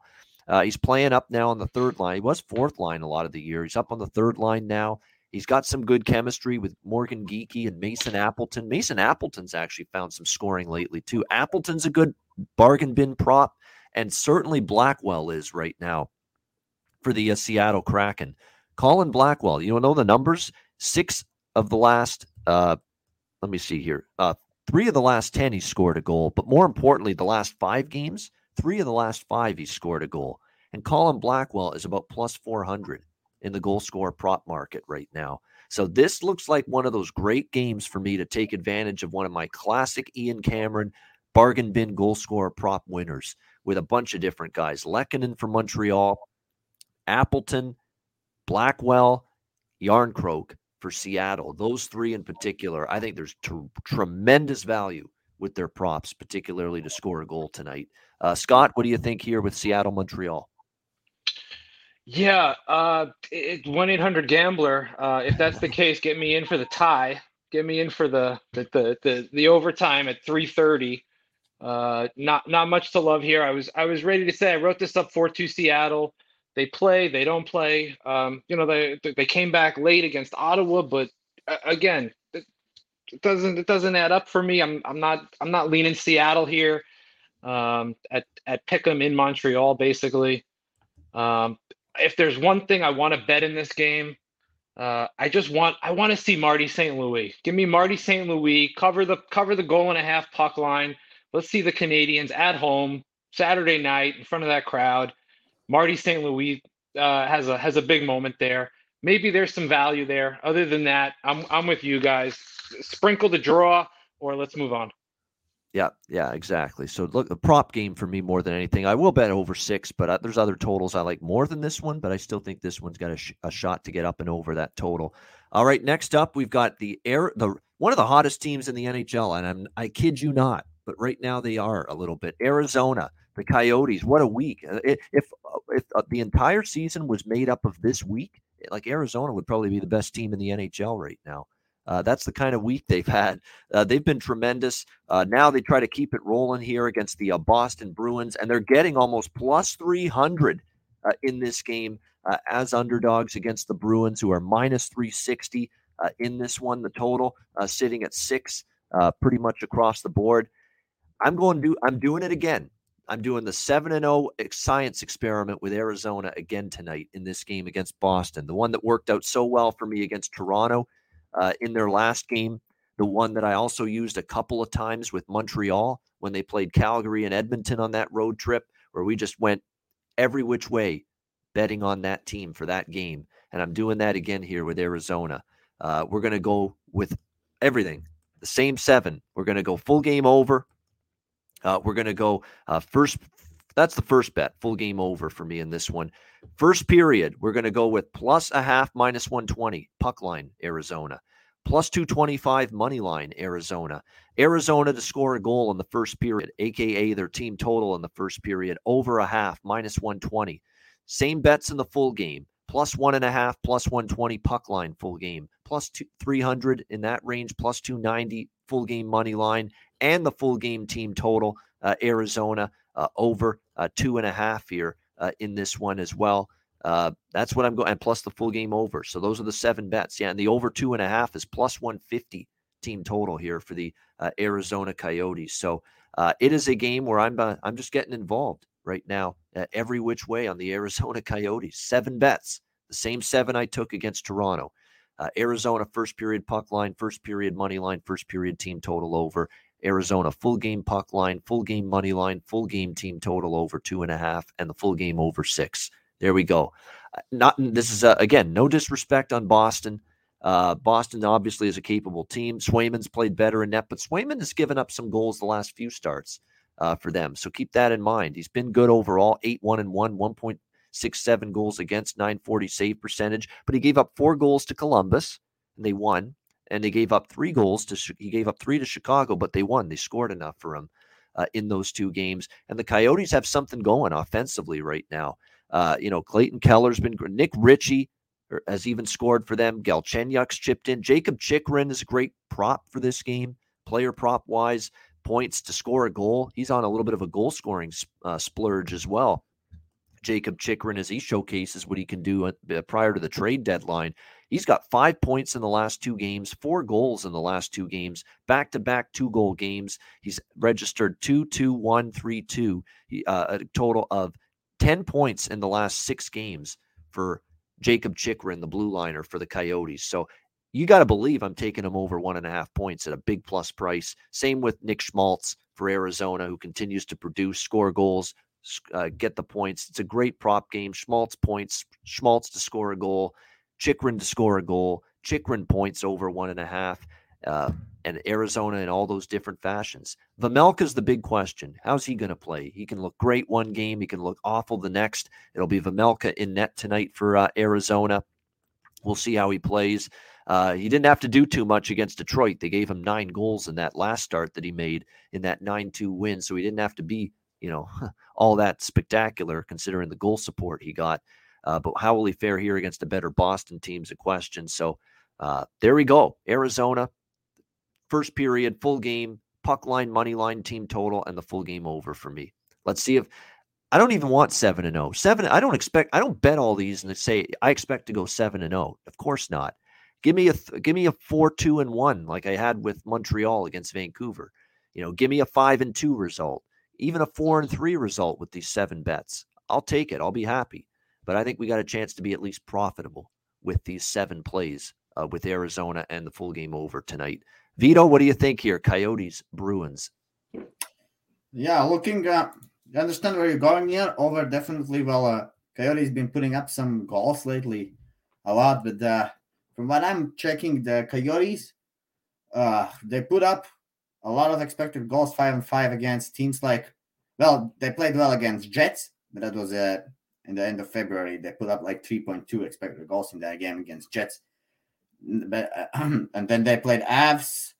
Speaker 1: Uh, he's playing up now on the third line. He was fourth line a lot of the year. He's up on the third line now. He's got some good chemistry with Morgan Geekie and Mason Appleton. Mason Appleton's actually found some scoring lately, too. Appleton's a good bargain bin prop, and certainly Blackwell is right now for the uh, Seattle Kraken. Colin Blackwell, you know the numbers? Six of the last uh, let me see here. Uh, three of the last 10, he scored a goal. But more importantly, the last five games, three of the last five, he scored a goal. And Colin Blackwell is about plus 400 in the goal score prop market right now. So this looks like one of those great games for me to take advantage of one of my classic Ian Cameron bargain bin goal scorer prop winners with a bunch of different guys. Lehkonen from Montreal, Appleton, Blackwell, Jarnkrok for Seattle. Those three in particular, I think there's t- tremendous value with their props, particularly to score a goal tonight. Uh, Scott, what do you think here with Seattle Montreal?
Speaker 2: Yeah, uh, one eight hundred gambler. Uh, if that's the case, get me in for the tie. Get me in for the the the the, the overtime at three thirty. Uh, not not much to love here. I was I was ready to say I wrote this up for two Seattle they play, they don't play. Um, you know, they they came back late against Ottawa, but uh, again, it, doesn't it doesn't add up for me. I'm I'm not I'm not leaning Seattle here. Um, at at Pick'em in Montreal, basically. Um, if there's one thing I want to bet in this game, uh, I just want I want to see Marty St. Louis. Give me Marty St. Louis. Cover the cover the goal and a half puck line. Let's see the Canadiens at home Saturday night in front of that crowd. Marty St. Louis uh, has a has a big moment there. Maybe there's some value there. Other than that, I'm I'm with you guys. Sprinkle the draw, or let's move on.
Speaker 1: Yeah, yeah, exactly. So look, the prop game for me more than anything. I will bet over six, but uh, there's other totals I like more than this one. But I still think this one's got a, sh- a shot to get up and over that total. All right, next up we've got the air the one of the hottest teams in the NHL, and I'm I kid you not, but right now they are a little bit. Arizona the Coyotes. What a week! Uh, if if, uh, if uh, the entire season was made up of this week, like Arizona would probably be the best team in the NHL right now. Uh, that's the kind of week they've had. Uh, they've been tremendous. Uh, now they try to keep it rolling here against the Boston Bruins, and they're getting almost plus 300 in this game as underdogs against the Bruins, who are minus 360. uh, in this one. The total sitting at six, pretty much across the board. I'm going to do. I'm doing it again. I'm doing the seven and zero science experiment with Arizona again tonight in this game against Boston. The one that worked out so well for me against Toronto uh, in their last game. The one that I also used a couple of times with Montreal when they played Calgary and Edmonton on that road trip, where we just went every which way betting on that team for that game. And I'm doing that again here with Arizona. Uh, we're going to go with everything, the same seven. We're going to go full game over. Uh, we're going to go uh, first. That's the first bet, full game over for me in this one. First period, we're going to go with plus a half, minus 120, puck line, Arizona. Plus 225 money line, Arizona. Arizona to score a goal in the first period, aka their team total in the first period, over a half, minus 120. Same bets in the full game, plus one and a half, plus 120 puck line full game, plus two, 300 in that range, plus 290 full game money line, and the full game team total, uh, Arizona uh, over uh, two and a half here uh, in this one as well. Uh, that's what I'm going, and plus the full game over. So those are the seven bets. Yeah, and the over two and a half is plus 150 team total here for the uh, Arizona Coyotes. So it is a game where I'm I'm just getting involved right now, every which way on the Arizona Coyotes. Seven bets, the same seven I took against Toronto. Uh, Arizona first period puck line, first period money line, first period team total over. Arizona full game puck line, full game money line, full game team total over two and a half, and the full game over six. There we go. Uh, not this is uh, again no disrespect on Boston. Uh, Boston obviously is a capable team. Swayman's played better in net, but Swayman has given up some goals the last few starts uh, for them. So keep that in mind. He's been good overall 8 1 and 1, 1.67 goals against, 940 save percentage, but he gave up four goals to Columbus and they won. And they gave up three goals to he gave up three to Chicago, but they won. They scored enough for him uh, in those two games. And the Coyotes have something going offensively right now. Uh, you know, Clayton Keller's been Nick Ritchie er, has even scored for them. Galchenyuk's chipped in. Jakob Chychrun is a great prop for this game, player prop wise. Points to score a goal. He's on a little bit of a goal scoring uh, splurge as well. Jakob Chychrun as he showcases what he can do uh, prior to the trade deadline. He's got five points in the last two games, four goals in the last two games, back to back two goal games. He's registered two, two, one, three, two, uh, a total of 10 points in the last six games for Jakob Chychrun, the blue liner for the Coyotes. So you got to believe I'm taking him over one and a half points at a big plus price. Same with Nick Schmaltz for Arizona, who continues to produce, score goals, uh, get the points. It's a great prop game. Schmaltz points, Schmaltz to score a goal, Chychrun to score a goal, Chychrun points over one and a half uh, and Arizona in all those different fashions. Vejmelka's the big question. How's he going to play? He can look great one game. He can look awful the next. It'll be Vejmelka in net tonight for uh, Arizona. We'll see how he plays. Uh, he didn't have to do too much against Detroit. They gave him nine goals in that last start that he made in that 9 2 win. So he didn't have to be, you know, all that spectacular considering the goal support he got. Uh, but how will he fare here against a better Boston team's a question. So uh, there we go. Arizona first period, full game, puck line, money line, team total, and the full game over for me. Let's see if I don't even want seven and zero. Oh. Seven. I don't expect. I don't bet all these and say I expect to go seven and zero. Of course not. Give me a give me a four two and one like I had with Montreal against Vancouver. You know, give me a five and two result, even a four and three result with these seven bets. I'll take it. I'll be happy. But I think we got a chance to be at least profitable with these seven plays uh, with Arizona and the full game over tonight. Vito, what do you think here? Coyotes, Bruins.
Speaker 3: Yeah, looking, uh, I understand where you're going here. Over definitely, well, uh, Coyotes been putting up some goals lately, a lot. But uh, from what I'm checking, the Coyotes, uh, they put up a lot of expected goals, five and five against teams like, well, they played well against Jets, but that was uh, in the end of February. They put up like 3.2 expected goals in that game against Jets but uh, and then they played Avs.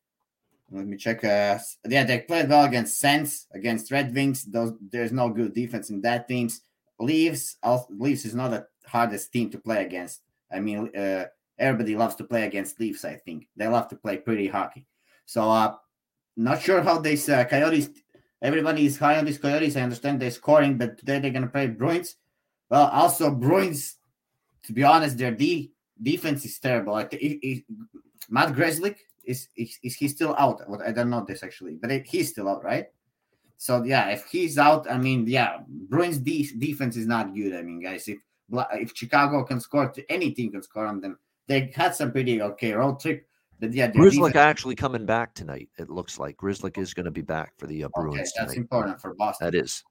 Speaker 3: Let me check. Uh, yeah, they played well against Sens, against Red Wings. Those there's no good defense in that teams. Leaves, Leaves is not the hardest team to play against. I mean, uh, everybody loves to play against Leafs. I think they love to play pretty hockey. So, uh, not sure how these uh, Coyotes. Everybody is high on these Coyotes. I understand they're scoring, but today they're gonna play Bruins. Well, also Bruins. To be honest, their D defense is terrible. Like Matt Grzelcyk is, is is he still out? What I don't know this actually, but it, he's still out, right? So yeah, if he's out, I mean, yeah, Bruins de- defense is not good. I mean, guys, if if Chicago can score, to any team can score on them. They had some pretty okay road trip. But yeah,
Speaker 1: defense... actually coming back tonight. It looks like Grzelcyk is going to be back for the uh, Bruins. Okay,
Speaker 3: that's
Speaker 1: tonight.
Speaker 3: important for Boston.
Speaker 1: That is,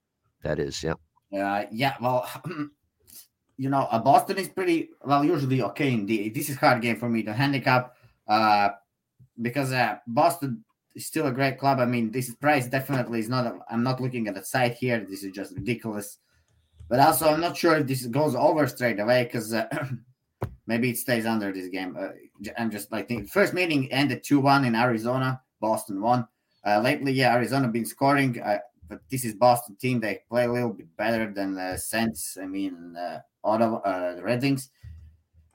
Speaker 1: that is, yeah.
Speaker 3: Uh, yeah, well, you know, uh, Boston is pretty well usually okay in the. This is hard game for me to handicap, uh, because uh, Boston is still a great club. I mean, this price definitely is not. i am not looking at the site here. This is just ridiculous. But also, I'm not sure if this goes over straight away because uh, maybe it stays under this game. Uh, I'm just like thinking. First meeting ended two one in Arizona. Boston won. Uh, lately, yeah, Arizona been scoring. Uh, but this is Boston team. They play a little bit better than the Saints. I mean, uh, Ottawa, uh, the Red Wings.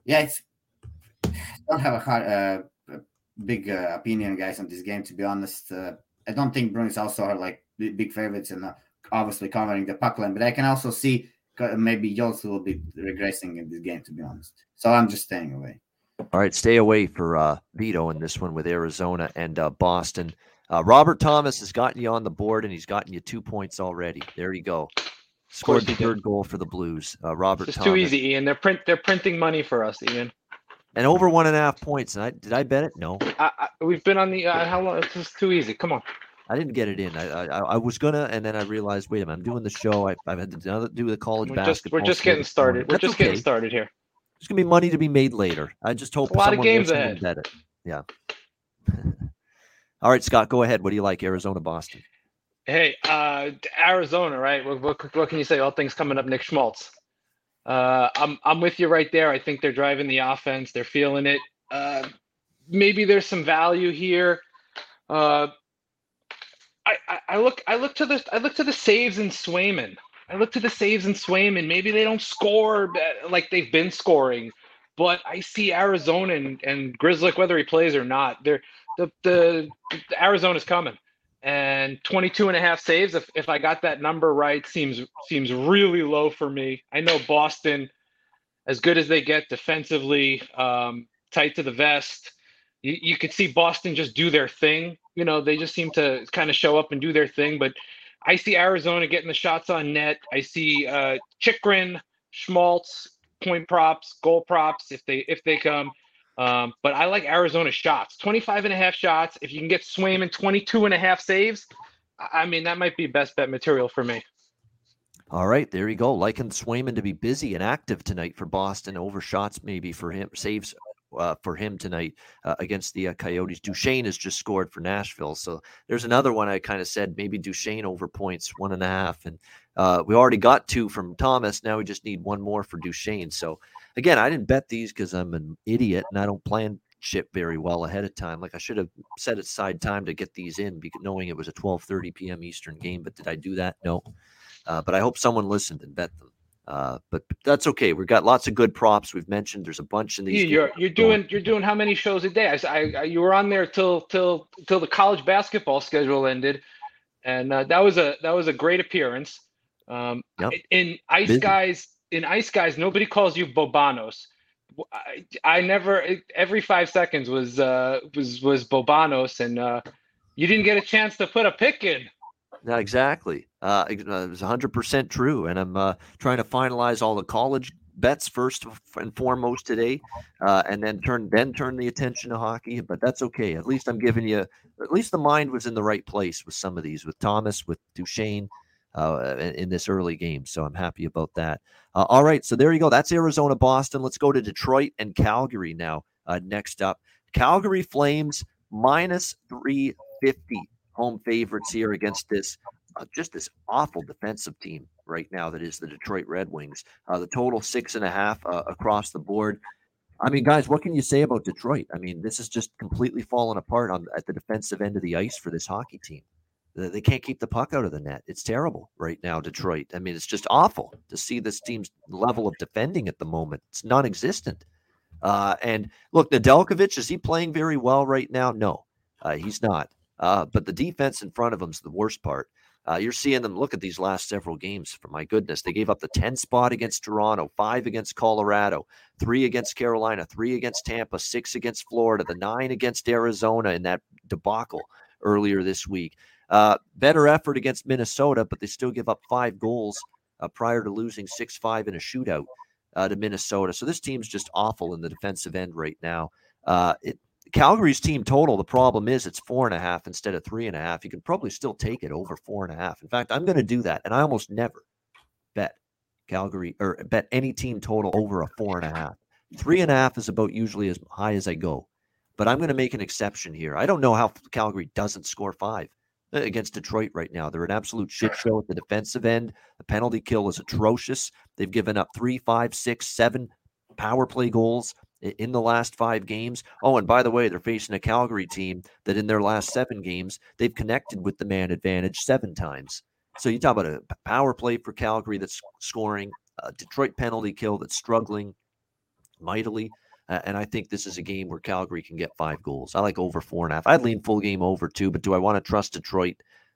Speaker 3: Yeah, it's don't have a hard, uh, big uh, opinion, guys, on this game. To be honest, uh, I don't think Bruins also are like big favorites and obviously covering the puck line. But I can also see maybe Yost will be regressing in this game. To be honest, so I'm just staying away.
Speaker 1: All right, stay away for uh, Vito in this one with Arizona and uh, Boston. Uh, Robert Thomas has gotten you on the board, and he's gotten you two points already. There you go. Scored the third goal for the Blues. Uh, Robert.
Speaker 2: It's
Speaker 1: Thomas.
Speaker 2: too easy, Ian. They're print. They're printing money for us, Ian.
Speaker 1: And over one and a half points. And I did I bet it? No.
Speaker 2: I, I, we've been on the uh, how long? It's just too easy. Come on.
Speaker 1: I didn't get it in. I, I, I was gonna, and then I realized, wait a minute, I'm doing the show. I, have had to do the college
Speaker 2: we're
Speaker 1: basketball.
Speaker 2: Just, we're just getting started. We're just okay. getting started here.
Speaker 1: There's gonna be money to be made later. I just hope
Speaker 2: a lot of games ahead. Bet it.
Speaker 1: Yeah. All right, Scott, go ahead. What do you like, Arizona, Boston?
Speaker 2: Hey, uh, Arizona, right? What, what, what, can you say? All things coming up. Nick Schmaltz. Uh, I'm I'm with you right there. I think they're driving the offense. They're feeling it. Uh, maybe there's some value here. Uh, I, I, I look I look to the I look to the saves in Swayman. I look to the saves in and Maybe they don't score like they've been scoring, but I see Arizona and, and Grzelcyk, whether he plays or not, they're the, the, the Arizona's coming. And 22 and a half saves, if, if I got that number right, seems seems really low for me. I know Boston, as good as they get defensively, um, tight to the vest. You, you could see Boston just do their thing. You know, they just seem to kind of show up and do their thing. But I see Arizona getting the shots on net. I see uh, Chychrun, Schmaltz, point props, goal props if they if they come. Um, but I like Arizona shots, 25 and a half shots. If you can get Swayman 22 and a half saves, I mean, that might be best bet material for me.
Speaker 1: All right, there you go. Liking Swayman to be busy and active tonight for Boston. Over shots maybe for him, saves uh, for him tonight uh, against the uh, Coyotes. Duchene has just scored for Nashville, so there's another one I kind of said maybe Duchene over points one and a half, and uh, we already got two from Thomas. Now we just need one more for Duchene. So again, I didn't bet these because I'm an idiot and I don't plan shit very well ahead of time. Like I should have set aside time to get these in, because knowing it was a 12:30 p.m. Eastern game. But did I do that? No. Uh, but I hope someone listened and bet them. Uh, but that's okay. We've got lots of good props. We've mentioned there's a bunch in these.
Speaker 2: You're you're doing you're doing how many shows a day? I, I, you were on there till till till the college basketball schedule ended, and uh, that was a that was a great appearance. Um, yep. In Ice Busy. Guys, in Ice Guys, nobody calls you Bobanos. I, I never every five seconds was uh, was was Bobanos, and uh, you didn't get a chance to put a pick in.
Speaker 1: Not exactly. Uh, it was 100% true. And I'm uh, trying to finalize all the college bets first and foremost today, uh, and then turn then turn the attention to hockey. But that's okay. At least I'm giving you. At least the mind was in the right place with some of these, with Thomas, with Duchene, uh, in, in, this early game. So I'm happy about that. Uh, all right, so there you go. That's Arizona, Boston. Let's go to Detroit and Calgary now. Uh, next up, Calgary Flames minus 350 home favorites here against this uh, just this awful defensive team right now that is the Detroit Red Wings. Uh, the total six and a half uh, across the board. I mean, guys, what can you say about Detroit? I mean, this is just completely fallen apart on at the defensive end of the ice for this hockey team. They can't keep the puck out of the net. It's terrible right now, Detroit. I mean, it's just awful to see this team's level of defending at the moment. It's non-existent. Uh, and look, Nedeljkovic is he playing very well right now? No, uh, he's not. Uh, but the defense in front of them is the worst part. Uh, you're seeing them look at these last several games. For my goodness, they gave up the 10 spot against Toronto, five against Colorado, three against Carolina, three against Tampa, six against Florida, the nine against Arizona in that debacle earlier this week. Uh, better effort against Minnesota, but they still give up five goals uh, prior to losing 6 5 in a shootout uh, to Minnesota. So this team's just awful in the defensive end right now. Uh, it, Calgary's team total, the problem is it's four and a half instead of three and a half. You can probably still take it over four and a half. In fact, I'm going to do that. And I almost never bet Calgary or bet any team total over a four and a half. Three and a half is about usually as high as I go. But I'm going to make an exception here. I don't know how Calgary doesn't score five uh, against Detroit right now. They're an absolute shit show at the defensive end. The penalty kill is atrocious. They've given up three, five, six, seven power play goals in the last five games. Oh, and by the way, they're facing a Calgary team that in their last seven games, they've connected with the man advantage seven times. So you talk about a power play for Calgary that's scoring, a Detroit penalty kill that's struggling mightily. Uh, and I think this is a game where Calgary can get five goals. I like over four and a half. I'd lean full game over too, but do I want to trust Detroit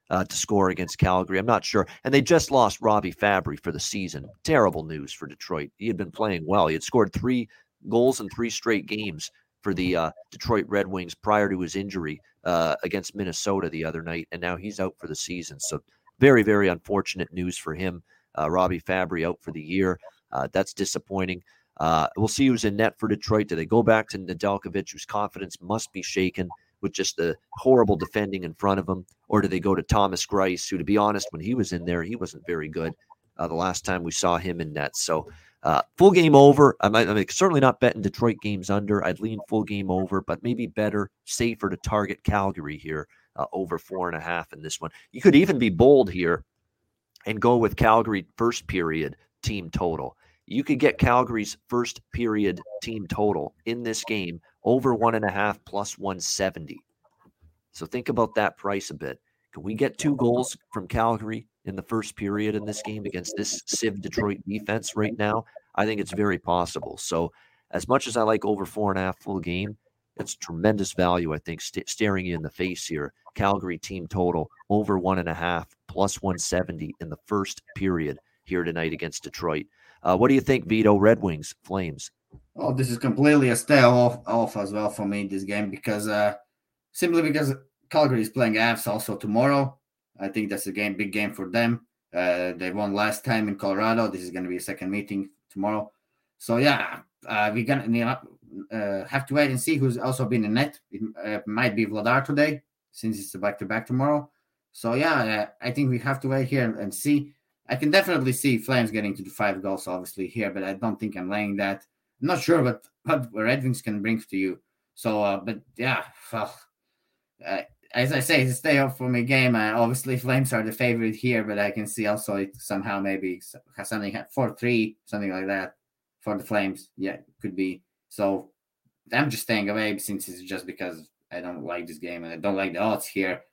Speaker 1: uh, to score against Calgary? I'm not sure. And they just lost Robby Fabbri for the season. Terrible news for Detroit. He had been playing well. He had scored three goals in three straight games for the uh, Detroit Red Wings prior to his injury uh, against Minnesota the other night, and now he's out for the season. So very, very unfortunate news for him. Uh, Robby Fabbri out for the year. Uh, that's disappointing. Uh, we'll see who's in net for Detroit. Do they go back to Nedeljkovic, whose confidence must be shaken with just the horrible defending in front of him, or do they go to Thomas Greiss, who, to be honest, when he was in there, he wasn't very good uh, the last time we saw him in net. So uh, full game over. I'm, I'm, certainly not betting Detroit games under. I'd lean full game over, but maybe better, safer to target Calgary here uh, over four and a half in this one. You could even be bold here and go with Calgary first period team total. You could get Calgary's first period team total in this game over one and a half plus 170. So think about that price a bit. Can we get two goals from Calgary in the first period in this game against this Civ Detroit defense right now, I think it's very possible. So, as much as I like over four and a half full game, it's tremendous value, I think, st- staring you in the face here. Calgary team total over one and a half plus 170 in the first period here tonight against Detroit. Uh, what do you think, Vito? Red Wings, Flames.
Speaker 3: Oh, this is completely a stay off, off as well for me this game because uh, simply because Calgary is playing Avs also tomorrow. I think that's a game, big game for them. Uh, they won last time in Colorado. This is going to be a second meeting tomorrow. So yeah, uh, we're gonna uh, have to wait and see who's also been in net. It uh, might be Vladar today, since it's a back to back tomorrow. So yeah, uh, I think we have to wait here and see. I can definitely see Flames getting to the five goals, obviously here, but I don't think I'm laying that. I'm not sure what what Red Wings can bring to you. So, uh, but yeah, well, as I say, stay up for me game. Obviously, Flames are the favorite here, but I can see also it somehow maybe has something four three something like that for the Flames. Yeah, could be. So I'm just staying away since it's just because I don't like this game and I don't like the odds here.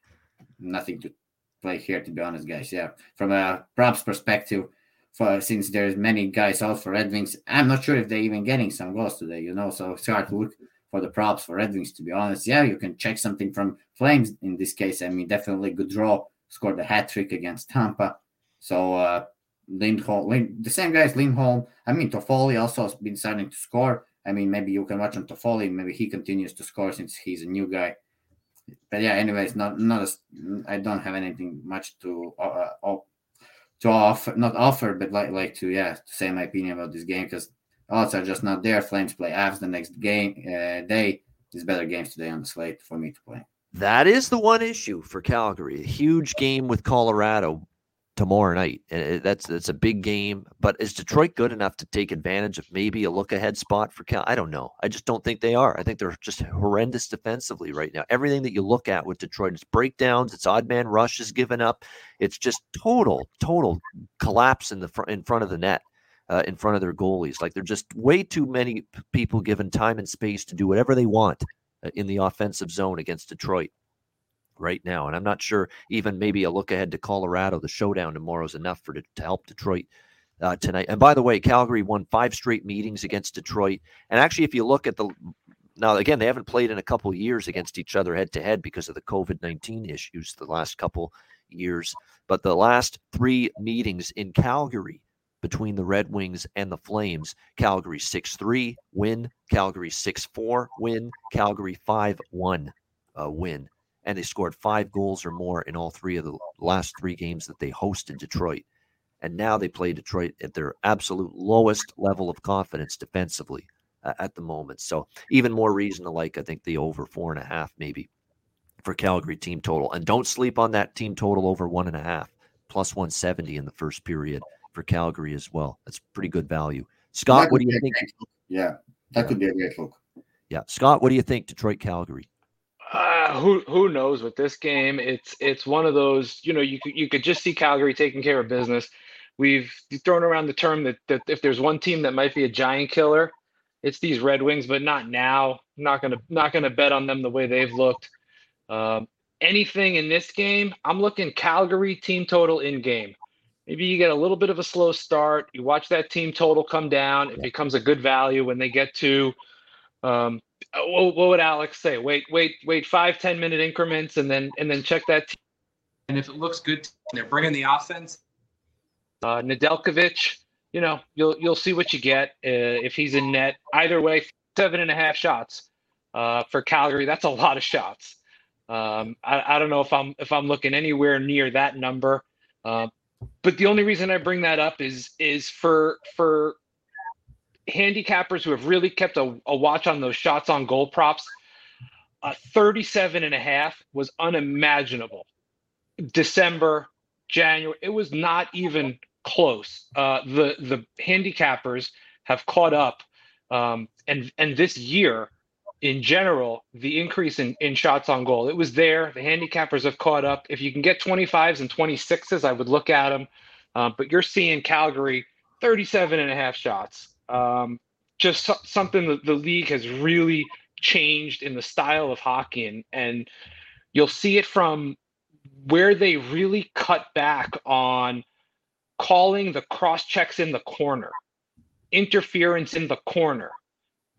Speaker 3: Nothing to play here, to be honest, guys. Yeah, from a props perspective, for since there's many guys out for Red Wings, I'm not sure if they're even getting some goals today. You know, so it's hard to look for the props for Red Wings, to be honest. Yeah, you can check something from Flames in this case. I mean, definitely Gaudreau. Scored a hat trick against Tampa. So uh Lindholm, Lind, the same guys, Lindholm. I mean, Toffoli also has been starting to score. I mean, maybe you can watch on Toffoli. Maybe he continues to score since he's a new guy. But yeah, anyways, not not as I don't have anything much to uh, uh, to offer, not offer, but like like to yeah to say my opinion about this game because odds are just not there. Flames play Avs the next game uh, day. There's better games today on the slate for me to play.
Speaker 1: That is the one issue for Calgary. A huge game with Colorado tomorrow night. That's that's a big game. But is Detroit good enough to take advantage of maybe a look ahead spot for Cal? I don't know. I just don't think they are. I think they're just horrendous defensively right now. Everything that you look at with Detroit, it's breakdowns, it's odd man rushes given up. It's just total, total collapse in the front in front of the net uh, in front of their goalies. Like they're just way too many people given time and space to do whatever they want uh, in the offensive zone against Detroit right now. And I'm not sure even maybe a look ahead to Colorado, the showdown tomorrow is enough for to, to help Detroit. Uh, tonight. And by the way, Calgary won five straight meetings against Detroit. And actually, if you look at the now again, they haven't played in a couple years against each other head to head because of the COVID nineteen issues the last couple years. But the last three meetings in Calgary between the Red Wings and the Flames, Calgary 6 3 win, Calgary 6 4 win, Calgary 5 1 uh, win. And they scored five goals or more in all three of the last three games that they hosted Detroit. And now they play Detroit at their absolute lowest level of confidence defensively uh, at the moment. So even more reason to like, I think, the over four and a half maybe for Calgary team total. And don't sleep on that team total over one and a half, plus 170 in the first period for Calgary as well. That's pretty good value. Scott, what do you think?
Speaker 3: Yeah, that could be a great look.
Speaker 1: Yeah, Scott, what do you think? Detroit, Calgary.
Speaker 2: Uh, who who knows with this game? It's it's one of those you know you could you could just see Calgary taking care of business. We've thrown around the term that that if there's one team that might be a giant killer, it's these Red Wings, but not now. Not gonna not gonna bet on them the way they've looked. Um, anything in this game, I'm looking Calgary team total in game. Maybe you get a little bit of a slow start. You watch that team total come down. It becomes a good value when they get to um, what, what, would Alex say? Wait, wait, wait, five, 10 minute increments and then and then check that.
Speaker 4: And if it looks good, they're bringing the offense.
Speaker 2: Uh, Nedeljkovic, you know, you'll you'll see what you get uh, if he's in net. Either way, seven and a half shots uh, for Calgary. That's a lot of shots. Um, I, I, don't know if I'm if I'm looking anywhere near that number. Uh, but the only reason I bring that up is is for for handicappers who have really kept a, a watch on those shots on goal props. Uh, 37 and a half was unimaginable. December, January, it was not even close. Uh, the the handicappers have caught up, um, and and this year in general, the increase in, in shots on goal, it was there. The handicappers have caught up. If you can get 25s and 26s, I would look at them. Um, but you're seeing Calgary 37 and a half shots. Um, just so, something that the league has really changed in the style of hockey. And, and you'll see it from where they really cut back on calling the cross checks in the corner, interference in the corner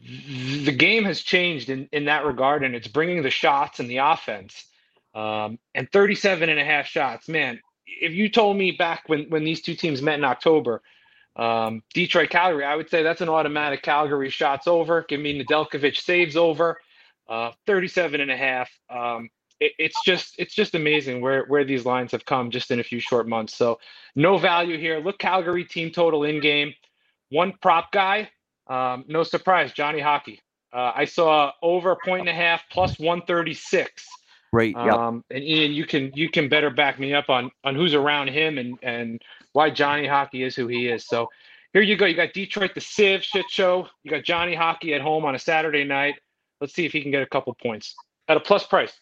Speaker 2: the game has changed in, in that regard, and it's bringing the shots and the offense. Um, and 37 and a half shots, man. If you told me back when, when these two teams met in October, um, Detroit Calgary, I would say that's an automatic Calgary shots over. Give me Nedeljkovic saves over. Uh, 37 and a half. Um, it, it's just it's just amazing where where these lines have come just in a few short months. So no value here. Look Calgary team total in game. One prop guy, um, no surprise, Johnny Hockey. Uh, I saw over a point and a half plus 136.
Speaker 1: Great. Yep. Um,
Speaker 2: and Ian, you can you can better back me up on on who's around him and and why Johnny Hockey is who he is. So here you go. You got Detroit, the Civ shit show. You got Johnny Hockey at home on a Saturday night. Let's see if he can get a couple points at a plus price.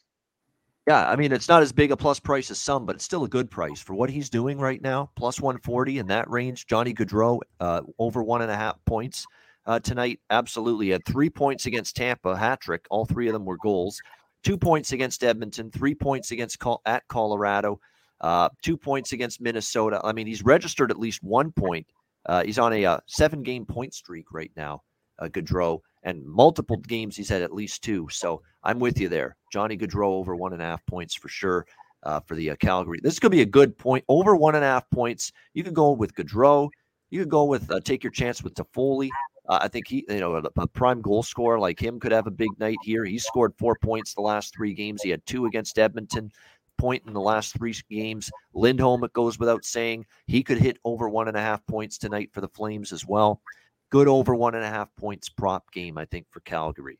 Speaker 1: Yeah, I mean it's not as big a plus price as some, but it's still a good price for what he's doing right now. Plus 140 in that range. Johnny Gaudreau uh, over one and a half points uh, tonight. Absolutely. Had three points against Tampa, hat trick. All three of them were goals. Two points against Edmonton, three points against Col- at Colorado, uh, two points against Minnesota. I mean, he's registered at least one point. Uh, he's on a uh, seven game point streak right now, uh, Gaudreau, and multiple games he's had at least two. So I'm with you there. Johnny Gaudreau over one and a half points for sure. Uh, for the uh, Calgary. This could be a good point over one and a half points. You could go with Gaudreau. You could go with uh, take your chance with Toffoli. Uh, I think he, you know, a, a, prime goal scorer like him could have a big night here. He scored four points the last three games. He had two against Edmonton, point in the last three games. Lindholm, it goes without saying, he could hit over one and a half points tonight for the Flames as well. Good over one and a half points prop game, I think, for Calgary.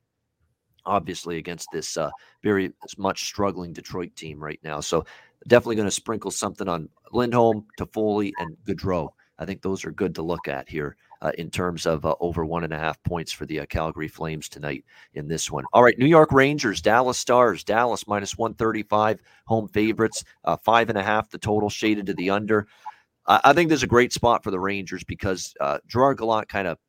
Speaker 1: Obviously, against this uh, very much struggling Detroit team right now. So, definitely going to sprinkle something on Lindholm, Toffoli, and Gaudreau. I think those are good to look at here uh, in terms of uh, over one and a half points for the uh, Calgary Flames tonight in this one. All right, New York Rangers, Dallas Stars, Dallas minus 135, home favorites, uh, five and a half, the total shaded to the under. I think there's a great spot for the Rangers because uh, Gerard Gallant kind of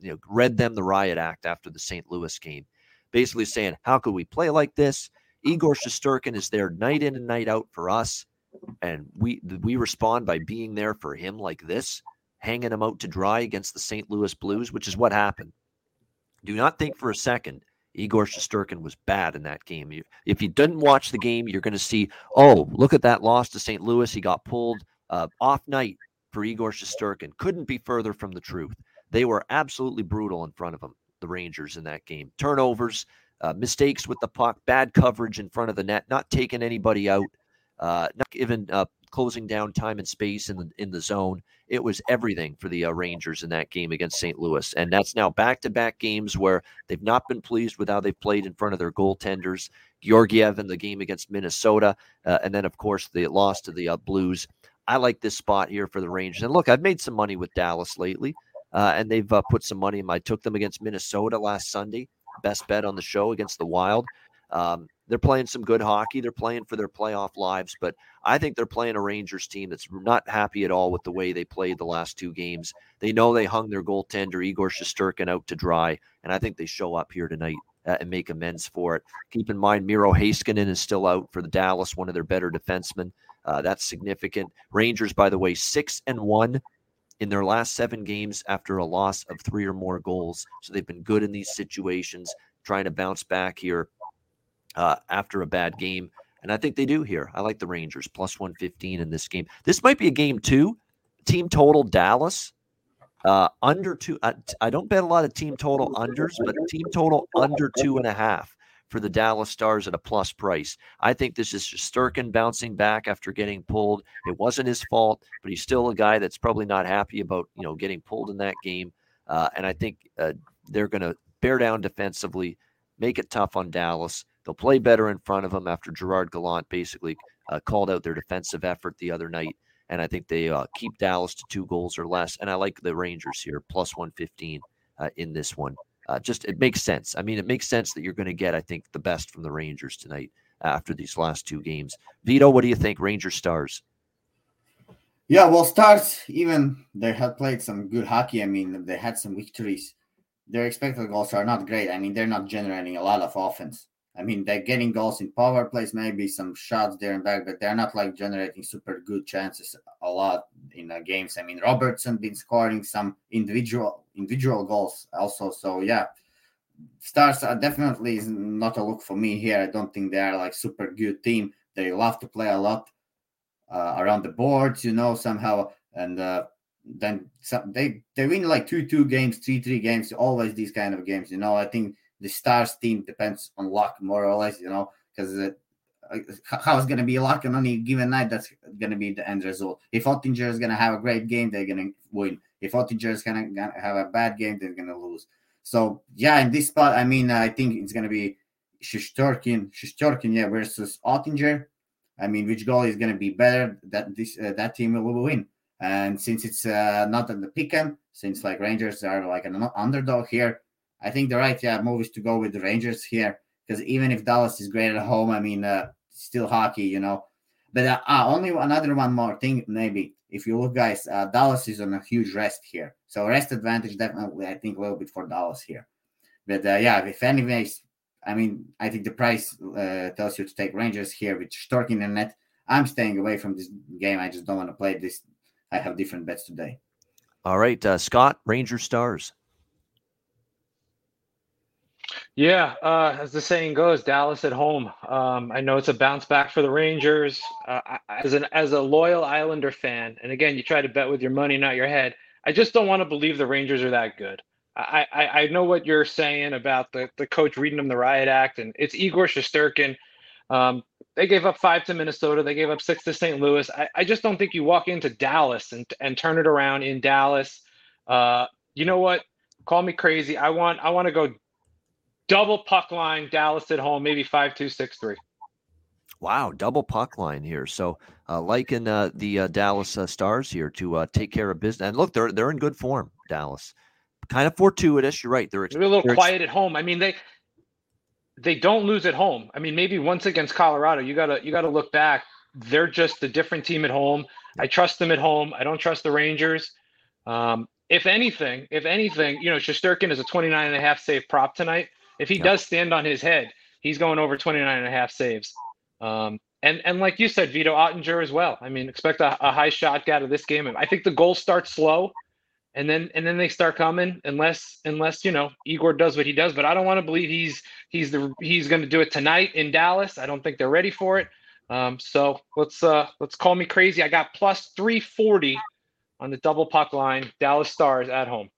Speaker 1: you know, read them the riot act after the St. Louis game, basically saying, How could we play like this? Igor Shesterkin is there night in and night out for us. And we we respond by being there for him like this hanging him out to dry against the St. Louis Blues, which is what happened. Do not think for a second Igor Shesterkin was bad in that game. If you didn't watch the game, you're going to see, oh, look at that loss to St. Louis. He got pulled uh, off night for Igor Shesterkin. Couldn't be further from the truth. They were absolutely brutal in front of him, the Rangers in that game. Turnovers, uh, mistakes with the puck, bad coverage in front of the net, not taking anybody out, uh, not even closing down time and space in the in the zone. It was everything for the uh, Rangers in that game against St. Louis, and that's now back-to-back games where they've not been pleased with how they've played in front of their goaltenders. Georgiev in the game against Minnesota, uh, and then of course the loss to the uh, Blues. I like this spot here for the Rangers. And look, I've made some money with Dallas lately, uh, and they've uh, put some money in. I took them against Minnesota last Sunday, best bet on the show against the Wild. Um, they're playing some good hockey. They're playing for their playoff lives, but I think they're playing a Rangers team that's not happy at all with the way they played the last two games. They know they hung their goaltender Igor Shesterkin out to dry, and I think they show up here tonight uh, and make amends for it. Keep in mind, Miro Heiskanen is still out for the Dallas, one of their better defensemen. Uh, that's significant. Rangers, by the way, six and one in their last seven games after a loss of three or more goals. So they've been good in these situations, trying to bounce back here uh, after a bad game. And I think they do here. I like the Rangers plus 115 in this game. This might be a game two. Team total Dallas uh, under two. I, I don't bet a lot of team total unders, but team total under two and a half for the Dallas Stars at a plus price. I think this is Shesterkin bouncing back after getting pulled. It wasn't his fault, but he's still a guy that's probably not happy about you know getting pulled in that game. Uh, and I think uh, they're going to bear down defensively, make it tough on Dallas. They'll play better in front of them after Gerard Gallant basically uh, called out their defensive effort the other night. And I think they uh, keep Dallas to two goals or less. And I like the Rangers here, plus 115 uh, in this one uh, just it makes sense. I mean, it makes sense that you're going to get, I think, the best from the Rangers tonight after these last two games. Vito, what do you think? Ranger Stars.
Speaker 3: Yeah, well, Stars even they have played some good hockey. I mean, they had some victories. Their expected goals are not great. I mean, they're not generating a lot of offense. I mean, they're getting goals in power plays, maybe some shots there and back, but they're not like generating super good chances a lot in games. I mean, Robertson been scoring some individual individual goals also. So yeah, Stars are definitely not a look for me here. I don't think they are like super good team. They love to play a lot uh, around the boards, you know, somehow, and uh, then some, they they win like two two games, three three games. Always these kind of games, you know. I think the Stars team depends on luck more or less, you know, because uh, how it's going to be luck on any given night, that's going to be the end result. If Oettinger is going to have a great game, they're going to win. If Oettinger is going to have a bad game, they're going to lose. So, yeah, in this spot, I mean, I think it's going to be Shesterkin, Shesterkin, yeah, versus Oettinger. I mean, which goal is going to be better? That this uh, that team will win. And since it's uh, not at the pick 'em, since like Rangers are like an underdog here, I think the right yeah move is to go with the Rangers here because even if Dallas is great at home, I mean, uh, still hockey, you know. But uh, uh, only another one more thing, maybe. If you look, guys, uh, Dallas is on a huge rest here, so rest advantage definitely. I think a little bit for Dallas here. But uh, yeah, if anyways, I mean, I think the price uh, tells you to take Rangers here with Storking and net. I'm staying away from this game. I just don't want to play this. I have different bets today.
Speaker 1: All right, uh, Scott, Ranger Stars.
Speaker 2: Yeah, uh, as the saying goes, Dallas at home. Um, I know it's a bounce back for the Rangers. Uh, as an as a loyal Islander fan, and again, you try to bet with your money, not your head. I just don't want to believe the Rangers are that good. I, I, I know what you're saying about the, the coach reading them the riot act, and it's Igor Shesterkin. Um, they gave up five to Minnesota. They gave up six to St. Louis. I, I just don't think you walk into Dallas and and turn it around in Dallas. Uh, you know what? Call me crazy. I want I want to go double puck line, Dallas at home, maybe five two six three.
Speaker 1: Wow, double puck line here. So, uh, liking uh, the uh, Dallas uh, Stars here to uh, take care of business. And look, they're they're in good form. Dallas, kind of fortuitous. You're right. They're,
Speaker 2: ex- they're a little quiet ex- at home. I mean, they they don't lose at home. I mean, maybe once against Colorado. You gotta you gotta look back. They're just a different team at home. I trust them at home. I don't trust the Rangers. Um, if anything, if anything, you know, Shesterkin is a 29 and a half save prop tonight. If he yep. does stand on his head, he's going over 29 and a half saves. Um, and and like you said, Vito Oettinger as well. I mean, expect a, a high shot out of this game. I think the goals start slow. and then and then they start coming unless unless you know Igor does what he does. But I don't want to believe he's he's the he's going to do it tonight in Dallas. I don't think they're ready for it. Um, so let's uh let's call me crazy. I got plus three forty on the double puck line. Dallas Stars at home.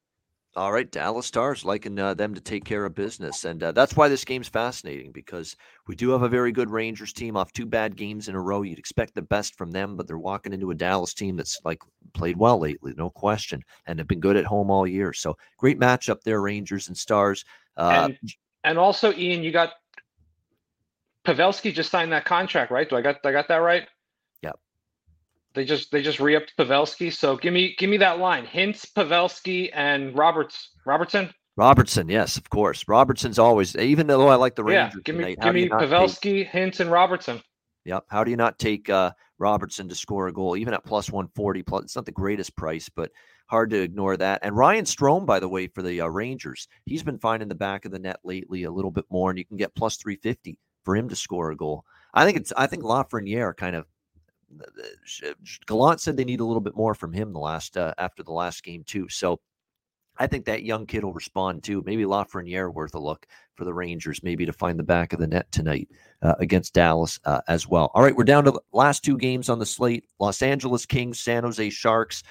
Speaker 1: All right, Dallas Stars liking uh, them to take care of business, and uh, that's why this game's fascinating because we do have a very good Rangers team off two bad games in a row. You'd expect the best from them, but they're walking into a Dallas team that's like played well lately, no question, and have been good at home all year. So great matchup there, Rangers and Stars.
Speaker 2: Uh, and, and also, Ian, you got Pavelski just signed that contract, right? Do I got I got that right? They just they just re-upped Pavelski. So give me give me that line. Hintz, Pavelski, and Roberts Robertson.
Speaker 1: Robertson, yes, of course. Robertson's always even though I like the
Speaker 2: Rangers. Yeah, give me tonight, give me Pavelski, take, Hintz, and Robertson.
Speaker 1: Yep. How do you not take uh, Robertson to score a goal, even at plus one forty? Plus, it's not the greatest price, but hard to ignore that. And Ryan Strome, by the way, for the uh, Rangers, he's been finding the back of the net lately a little bit more, and you can get plus three fifty for him to score a goal. I think it's I think Lafreniere kind of Gallant said they need a little bit more from him the last uh, after the last game too. So I think that young kid will respond too. Maybe Lafreniere worth a look for the Rangers, maybe to find the back of the net tonight uh, against Dallas uh, as well. All right, we're down to the last two games on the slate: Los Angeles Kings, San Jose Sharks.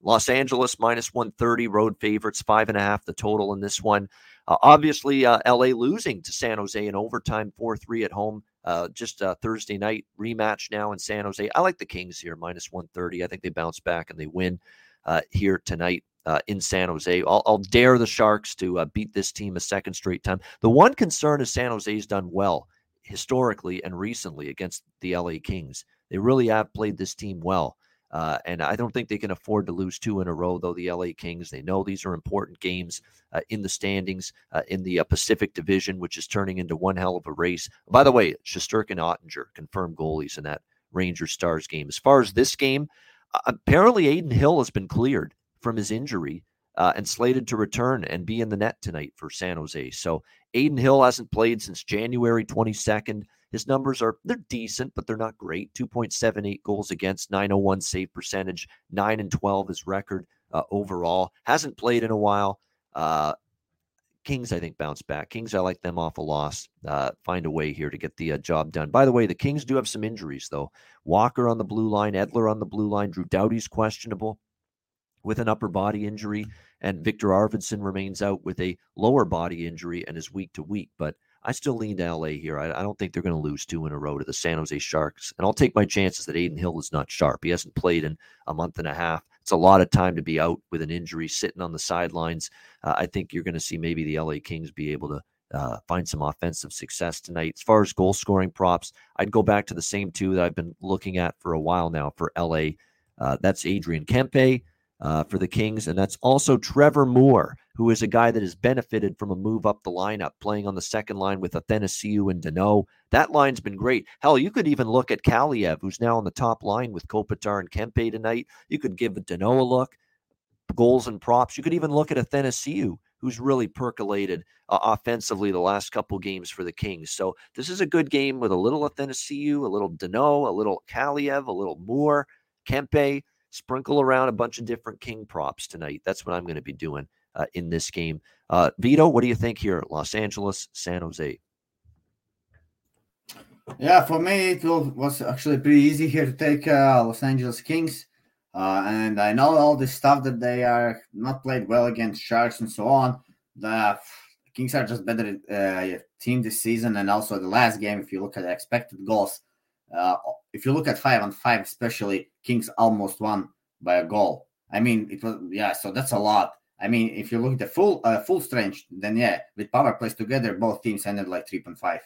Speaker 1: Los Angeles minus 130 road favorites, five and a half the total in this one. Uh, obviously, uh, LA losing to San Jose in overtime, 4 3 at home uh, just a Thursday night rematch now in San Jose. I like the Kings here, minus 130. I think they bounce back and they win uh, here tonight. Uh, in San Jose, I'll, I'll, dare the Sharks to uh, beat this team a second straight time. The one concern is San Jose's done well historically and recently against the LA Kings. They really have played this team well. Uh, and I don't think they can afford to lose two in a row, though the LA Kings, they know these are important games uh, in the standings uh, in the uh, Pacific Division, which is turning into one hell of a race. By the way, Shesterkin Oettinger confirmed goalies in that Rangers Stars game. As far as this game, apparently Adin Hill has been cleared from his injury uh, and slated to return and be in the net tonight for San Jose. So Adin Hill hasn't played since January 22nd. His numbers are they're decent, but they're not great. 2.78 goals against, 901 save percentage, 9 and 12 his record uh, overall. Hasn't played in a while. Uh, Kings, I think, bounce back. Kings, I like them off a loss. Uh, find a way here to get the uh, job done. By the way, the Kings do have some injuries, though. Walker on the blue line, Edler on the blue line, Drew Doughty's questionable with an upper body injury, and Victor Arvidsson remains out with a lower body injury and is week to week. But I still lean to LA here. I, I don't think they're going to lose two in a row to the San Jose Sharks. And I'll take my chances that Adin Hill is not sharp. He hasn't played in a month and a half. It's a lot of time to be out with an injury, sitting on the sidelines. Uh, I think you're going to see maybe the LA Kings be able to uh, find some offensive success tonight. As far as goal scoring props, I'd go back to the same two that I've been looking at for a while now for LA. Uh, that's Adrian Kempe uh, for the Kings, and that's also Trevor Moore who is a guy that has benefited from a move up the lineup, playing on the second line with Athanasiou and Danault. That line's been great. Hell, you could even look at Kaliyev, who's now on the top line with Kopitar and Kempe tonight. You could give Danault a look, goals and props. You could even look at Athanasiou, who's really percolated uh, offensively the last couple games for the Kings. So this is a good game with a little Athanasiou, a little Danault, a little Kaliyev, a little Moore, Kempe. Sprinkle around a bunch of different King props tonight. That's what I'm going to be doing uh, in this game. Uh, Vito, what do you think here? Los Angeles, San Jose.
Speaker 3: Yeah, for me, it was actually pretty easy here to take uh, Los Angeles Kings. Uh, and I know all this stuff that they are not played well against Sharks and so on. The Kings are just better uh, team this season, and also the last game. If you look at the expected goals, uh, if you look at five on five, especially Kings almost won by a goal. I mean, it was yeah, so that's a lot. I mean, if you look at the full uh, full strength, then yeah, with power plays together, both teams ended like 3.5.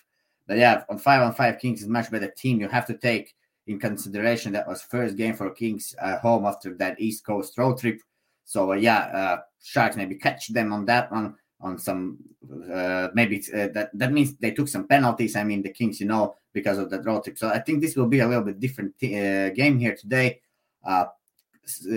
Speaker 3: But yeah, on five on five, Kings is much better team. You have to take in consideration that was first game for Kings uh, home after that East Coast road trip. So uh, yeah, uh, Sharks maybe catch them on that one on some uh, maybe uh, that that means they took some penalties. I mean the Kings, you know, because of that road trip. So I think this will be a little bit different uh, game here today. Uh,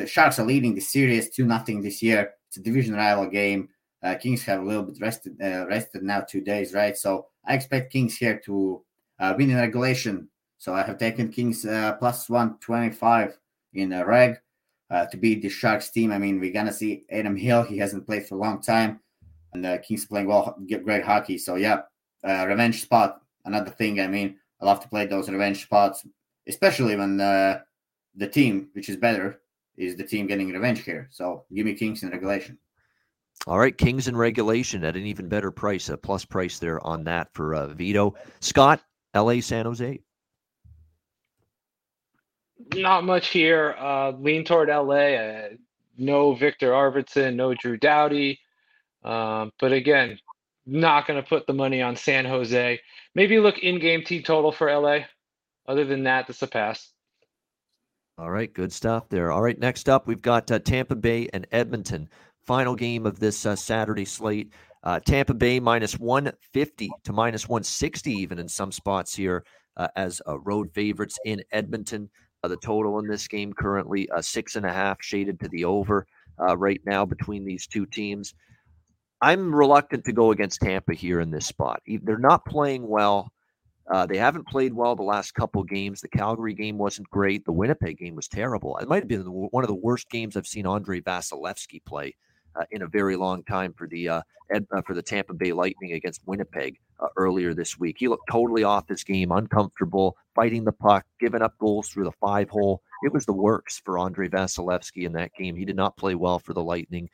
Speaker 3: Sharks are leading the series two nothing this year. It's a division rival game. Uh, Kings have a little bit rested uh, rested now two days, right? So I expect Kings here to win in regulation. So I have taken Kings plus one twenty five in a reg. to beat the Sharks team. I mean, we're gonna see Adam Hill. He hasn't played for a long time, and uh, Kings playing well, great hockey. So yeah, uh, revenge spot. Another thing. I mean, I love to play those revenge spots, especially when uh, the team, which is better, is the team getting revenge here. So give me Kings in regulation.
Speaker 1: All right, Kings in regulation at an even better price, a plus price there on that for uh, Vito. Scott, LA, San Jose.
Speaker 2: Not much here. Uh, lean toward LA. Uh, no Victor Arvidsson, no Drew Doughty. Um, but again, not going to put the money on San Jose. Maybe look in-game team total for LA. Other than that, this a pass.
Speaker 1: All right, good stuff there. All right, next up, we've got uh, Tampa Bay and Edmonton. Final game of this uh, Saturday slate. Uh, Tampa Bay minus 150 to minus 160, even in some spots here, uh, as uh, road favorites in Edmonton. Uh, the total in this game currently six and a half, shaded to the over right now between these two teams. I'm reluctant to go against Tampa here in this spot. They're not playing well. Uh, they haven't played well the last couple games. The Calgary game wasn't great. The Winnipeg game was terrible. It might have been one of the worst games I've seen Andre Vasilevskiy play uh, in a very long time for the uh, Ed, uh, for the Tampa Bay Lightning against Winnipeg uh, earlier this week. He looked totally off his game, uncomfortable, fighting the puck, giving up goals through the five hole. It was the works for Andre Vasilevskiy in that game. He did not play well for the Lightning.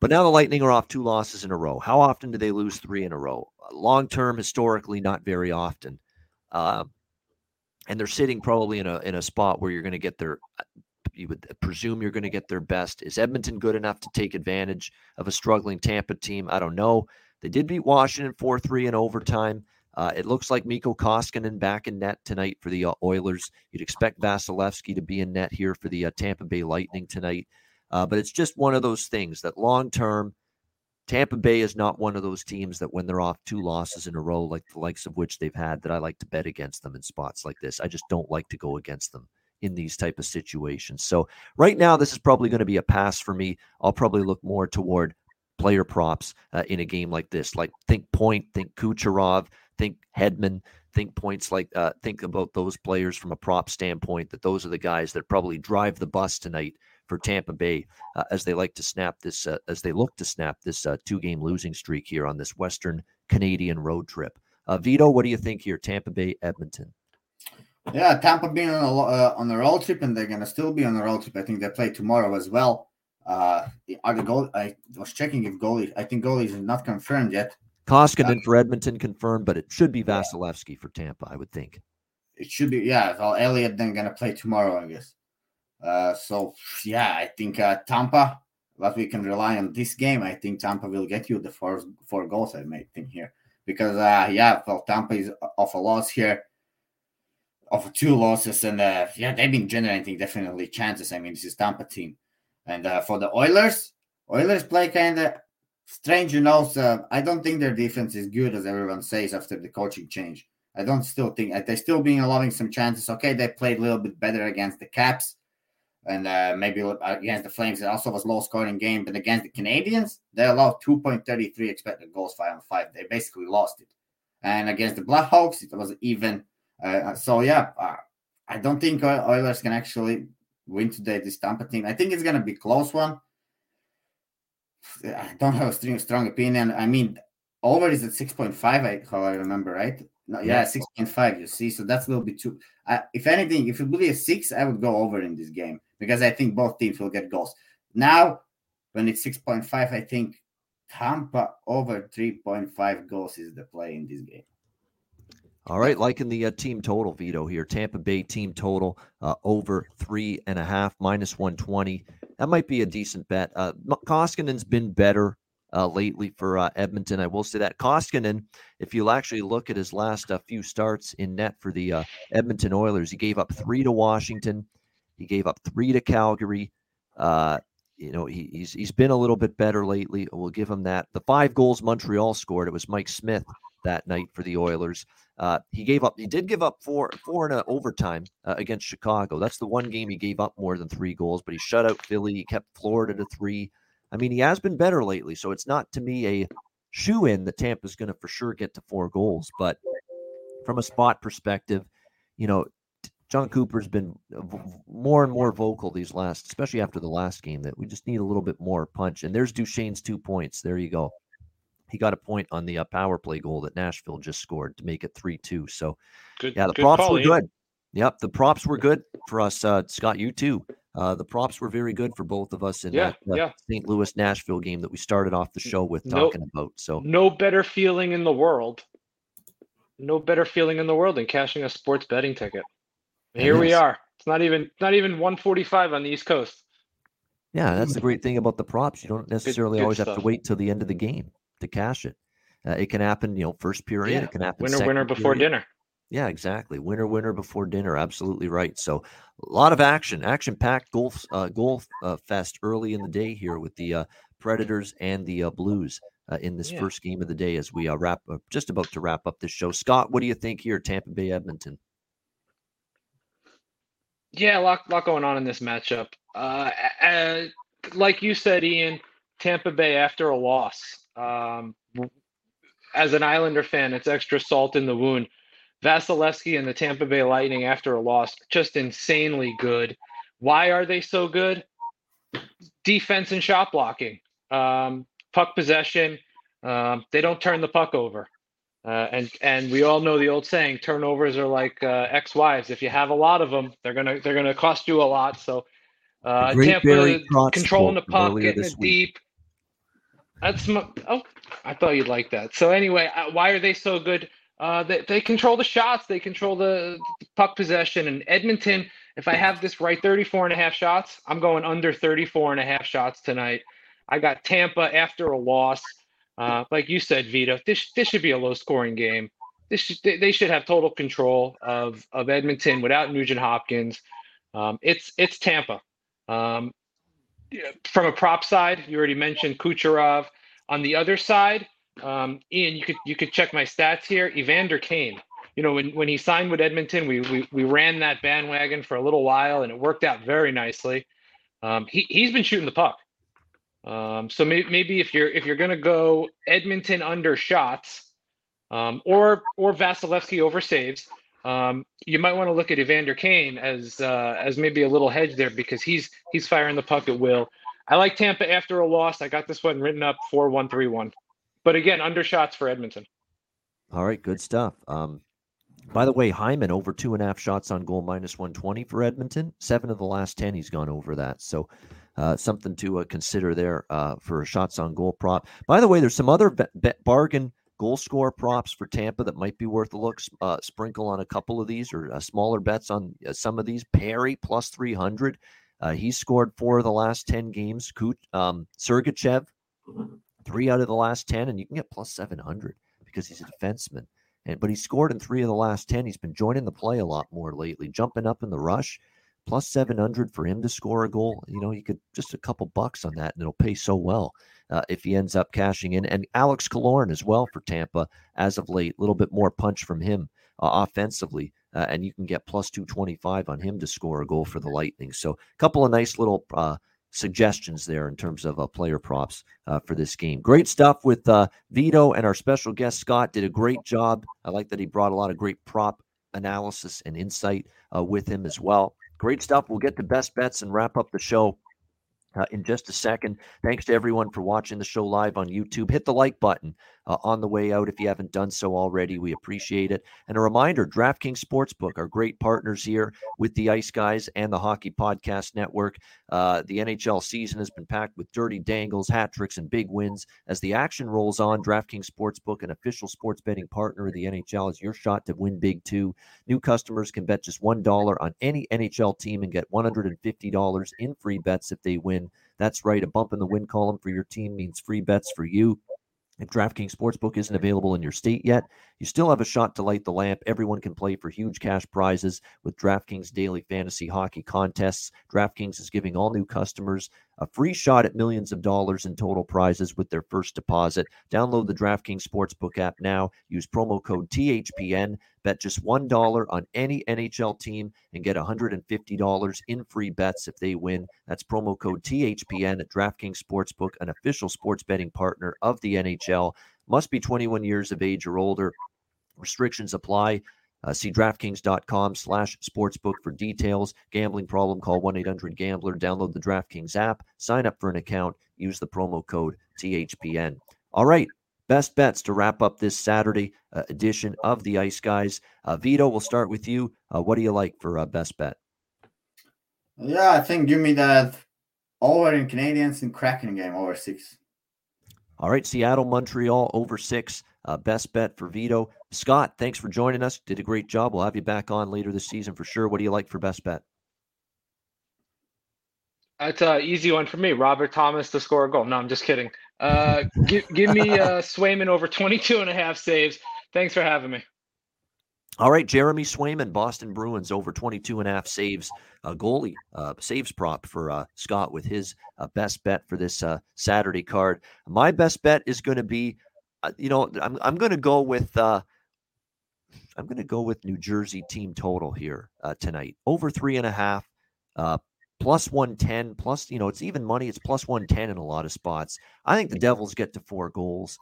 Speaker 1: But now the Lightning are off two losses in a row. How often do they lose three in a row? Long term, historically, not very often. Uh, and they're sitting probably in a in a spot where you're going to get their. You would presume you're going to get their best. Is Edmonton good enough to take advantage of a struggling Tampa team? I don't know. They did beat Washington four three in overtime. Uh, it looks like Mikko Koskinen back in net tonight for the uh, Oilers. You'd expect Vasilevskiy to be in net here for the uh, Tampa Bay Lightning tonight. Uh, but it's just one of those things that long term, Tampa Bay is not one of those teams that when they're off two losses in a row, like the likes of which they've had, that I like to bet against them in spots like this. I just don't like to go against them in these type of situations. So right now, this is probably going to be a pass for me. I'll probably look more toward player props uh, in a game like this. Like think Point, think Kucherov, think Hedman, think points like uh, think about those players from a prop standpoint. That those are the guys that probably drive the bus tonight for Tampa Bay uh, as they like to snap this, uh, as they look to snap this uh, two game losing streak here on this Western Canadian road trip. Uh, Vito, what do you think here? Tampa Bay, Edmonton.
Speaker 3: Yeah, Tampa being on a uh, on the road trip, and they're gonna still be on the road trip. I think they play tomorrow as well. Uh, are the goal? I was checking if goalie. I think goalie is not confirmed yet.
Speaker 1: Koskinen for Edmonton confirmed, but it should be Vasilevskiy yeah. for Tampa. I would think.
Speaker 3: It should be yeah. Well, Elliott then gonna play tomorrow, I guess. Uh, so yeah, I think uh, Tampa. But we can rely on this game. I think Tampa will get you the four four goals. I made think here because uh, yeah, well, Tampa is off a loss here, of two losses, and uh, yeah, they've been generating definitely chances. I mean, this is Tampa team, and uh, for the Oilers, Oilers play kind of strange. You know, so I don't think their defense is good as everyone says after the coaching change. I don't still think uh, they're still being allowing some chances. Okay, they played a little bit better against the Caps and uh, maybe against the Flames, it also was low scoring game. But against the Canadiens, they allowed 2.33 expected goals, five on five. They basically lost it. And against the Blackhawks, it was even. Uh, so yeah, uh, I don't think Oilers can actually win today. This Tampa team, I think it's gonna be close one. I don't have a strong, strong opinion. I mean, over is at 6.5, I, how I remember, right? No, yeah, six point five. You see, so that's a little bit too. Uh, if anything, if it would be a six, I would go over in this game because I think both teams will get goals. Now, when it's six point five, I think Tampa over three point five goals is the play in this game.
Speaker 1: All right, liking the uh, team total, Vito here. Tampa Bay team total uh, over three and a half, minus one twenty. That might be a decent bet. Uh, Koskinen's been better uh, lately for uh, Edmonton. I will say that Koskinen, if you'll actually look at his last uh, few starts in net for the uh, Edmonton Oilers, he gave up three to Washington, he gave up three to Calgary. Uh, you know, he, he's he's been a little bit better lately. We'll give him that. The five goals Montreal scored, it was Mike Smith that night for the Oilers. Uh, he gave up. He did give up four four in a overtime uh, against Chicago. That's the one game he gave up more than three goals. But he shut out Philly. He kept Florida to three. I mean, he has been better lately, so it's not to me a shoe in that Tampa's going to for sure get to four goals. But from a spot perspective, you know, Jon Cooper's been more and more vocal these last, especially after the last game, that we just need a little bit more punch. And there's Duchene's two points. There you go. He got a point on the uh, power play goal that Nashville just scored to make it 3 2. So, good, yeah, the props were good. Yep, the props were good for us, uh, Scott. You too. Uh, the props were very good for both of us in yeah, that uh, yeah. St. Louis Nashville game that we started off the show with talking no, about. So
Speaker 2: no better feeling in the world, no better feeling in the world than cashing a sports betting ticket. Here we are. It's not even not even 145 on the East Coast.
Speaker 1: Yeah, that's the great thing about the props. You don't necessarily good, good always stuff. have to wait till the end of the game to cash it. Uh, it can happen, you know, first period. Yeah. It can happen
Speaker 2: winner winner before
Speaker 1: period.
Speaker 2: dinner.
Speaker 1: Yeah, exactly. Winner winner before dinner. Absolutely right. So a lot of action, action packed golf uh, golf uh, fest early in the day here with the uh, Predators and the uh, Blues. Uh, in this yeah. first game of the day, as we uh, wrap up, just about to wrap up this show, Scott, what do you think here, Tampa Bay Edmonton?
Speaker 2: Yeah, a lot, lot going on in this matchup. Uh, uh, like you said, Ian, Tampa Bay after a loss. Um, as an Islander fan, it's extra salt in the wound. Vasilevskiy and the Tampa Bay Lightning after a loss, just insanely good. Why are they so good? Defense and shot blocking, um, puck possession. Um, they don't turn the puck over. Uh, and and we all know the old saying: turnovers are like uh, ex-wives. If you have a lot of them, they're gonna they're gonna cost you a lot. So uh, Tampa controlling the puck, getting it deep. That's my, oh, I thought you'd like that. So anyway, uh, why are they so good? Uh, they, they control the shots, they control the puck possession. And Edmonton, if I have this right, 34 and a half shots, I'm going under 34 and a half shots tonight. I got Tampa after a loss. Uh, like you said, Vito, this this should be a low scoring game. This should, they should have total control of of Edmonton without Nugent Hopkins. Um, it's it's Tampa. Um, from a prop side, you already mentioned Kucherov. On the other side, um, Ian, you could you could check my stats here. Evander Kane. You know, when, when he signed with Edmonton, we, we we ran that bandwagon for a little while, and it worked out very nicely. Um, he he's been shooting the puck. Um, so maybe, maybe if you're if you're going to go Edmonton under shots, um, or or Vasilevskiy over saves, um, you might want to look at Evander Kane as uh, as maybe a little hedge there because he's he's firing the puck at will. I like Tampa after a loss. I got this one written up four one three one, but again under shots for Edmonton.
Speaker 1: All right, good stuff. Um, by the way, Hyman over two and a half shots on goal, minus 120 for Edmonton. Seven of the last 10, he's gone over that. So uh, something to uh, consider there uh, for shots on goal prop. By the way, there's some other be- be- bargain goal score props for Tampa that might be worth a look. Uh, sprinkle on a couple of these or uh, smaller bets on some of these. Perry plus 300. he scored four of the last 10 games. Kut, um, Sergachev, three out of the last 10, and you can get plus 700 because he's a defenseman. And, but he scored in three of the last 10. He's been joining the play a lot more lately, jumping up in the rush plus 700 for him to score a goal. You know, you could just a couple bucks on that and it'll pay so well uh, if he ends up cashing in. And Alex Killorn as well for Tampa as of late, a little bit more punch from him uh, offensively. Uh, and you can get plus 225 on him to score a goal for the Lightning. So a couple of nice little uh, suggestions there in terms of uh, player props uh, for this game. Great stuff with Vito and our special guest Scott did a great job. I like that he brought a lot of great prop analysis and insight with him as well. Great stuff. We'll get to best bets and wrap up the show uh, in just a second. Thanks to everyone for watching the show live on YouTube. Hit the like button uh, on the way out if you haven't done so already. We appreciate it. And a reminder DraftKings Sportsbook are great partners here with the Ice Guys and the Hockey Podcast Network. Uh, the NHL season has been packed with dirty dangles, hat tricks, and big wins. As the action rolls on, DraftKings Sportsbook, an official sports betting partner of the NHL, is your shot to win big too. New customers can bet just $1 on any NHL team and get $150 in free bets if they win. That's right, a bump in the win column for your team means free bets for you. If DraftKings Sportsbook isn't available in your state yet, you still have a shot to light the lamp. Everyone can play for huge cash prizes with DraftKings daily fantasy hockey contests. DraftKings is giving all new customers a free shot at millions of dollars in total prizes with their first deposit. Download the DraftKings Sportsbook app now. Use promo code THPN. Bet just $1 on any NHL team and get $150 in free bets if they win. That's promo code THPN at DraftKings Sportsbook, an official sports betting partner of the NHL. Must be 21 years of age or older. Restrictions apply. Uh, see DraftKings.com slash sportsbook for details. Gambling problem, call 1-800-GAMBLER. Download the DraftKings app. Sign up for an account. Use the promo code THPN. All right, best bets to wrap up this Saturday uh, edition of the Ice Guys. Uh, Vito, we'll start with you. Uh, what do you like for uh, best bet?
Speaker 3: Yeah, I think give me that over in Canadiens and Kraken game over six.
Speaker 1: All right, Seattle, Montreal over six. Uh, best bet for Vito. Scott, thanks for joining us. Did a great job. We'll have you back on later this season for sure. What do you like for best bet?
Speaker 2: That's an easy one for me. Robert Thomas to score a goal. No, I'm just kidding. Uh, give, give me uh, Swayman over 22 and a half saves. Thanks for having me.
Speaker 1: All right, Jeremy Swayman, Boston Bruins over 22 and a half saves, uh, goalie uh, saves prop for uh, Scott with his uh, best bet for this uh, Saturday card. My best bet is going to be, uh, you know, I'm I'm going to go with I'm going to go with New Jersey team total here tonight over three and a half, plus 110, plus you know it's even money. It's plus 110 in a lot of spots. I think the Devils get to four goals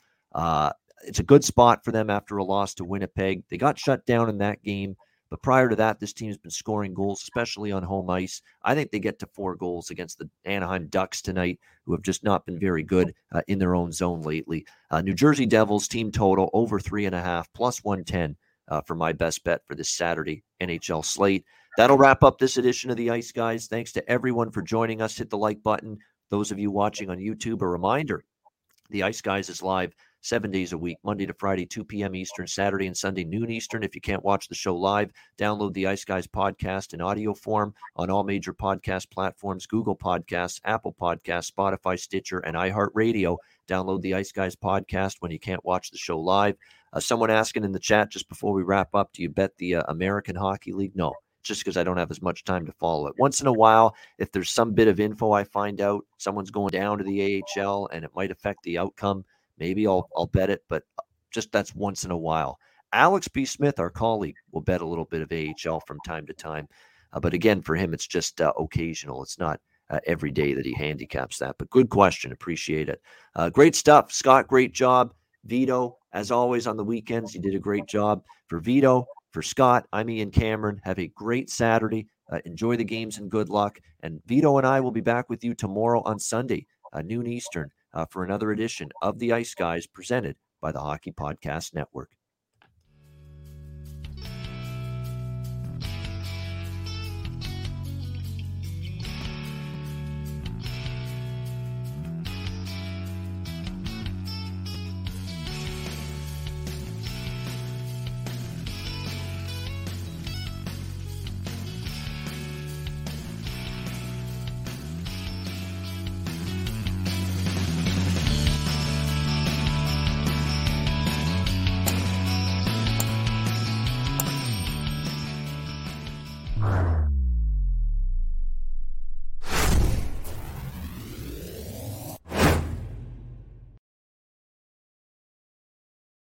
Speaker 1: it's a good spot for them after a loss to Winnipeg. They got shut down in that game, but prior to that, this team's been scoring goals, especially on home ice. I think they get to four goals against the Anaheim Ducks tonight, who have just not been very good uh, in their own zone lately. Uh, New Jersey Devils team total over three and a half, plus 110 uh, for my best bet for this Saturday NHL slate. That'll wrap up this edition of the Ice Guys. Thanks to everyone for joining us. Hit the like button. Those of you watching on YouTube, a reminder the Ice Guys is live seven days a week, Monday to Friday, 2 p.m. Eastern, Saturday and Sunday, noon Eastern. If you can't watch the show live, download the Ice Guys podcast in audio form on all major podcast platforms Google Podcasts, Apple Podcasts, Spotify, Stitcher, and iHeartRadio. Download the Ice Guys podcast when you can't watch the show live. Uh, someone asking in the chat just before we wrap up, do you bet the uh, American Hockey League? No, just because I don't have as much time to follow it. Once in a while, if there's some bit of info I find out, someone's going down to the AHL and it might affect the outcome, maybe I'll I'll bet it, but uh, just that's once in a while. Alex B. Smith, our colleague, will bet a little bit of AHL from time to time, uh, but again, for him, it's just uh, occasional. It's not uh, every day that he handicaps that. But good question, appreciate it. Uh, great stuff, Scott. Great job, Vito. As always on the weekends, you did a great job for Vito. For Scott, I'm Ian Cameron. Have a great Saturday. Uh, enjoy the games and good luck. And Vito and I will be back with you tomorrow on Sunday, noon Eastern uh, for another edition of the Ice Guys presented by the Hockey Podcast Network.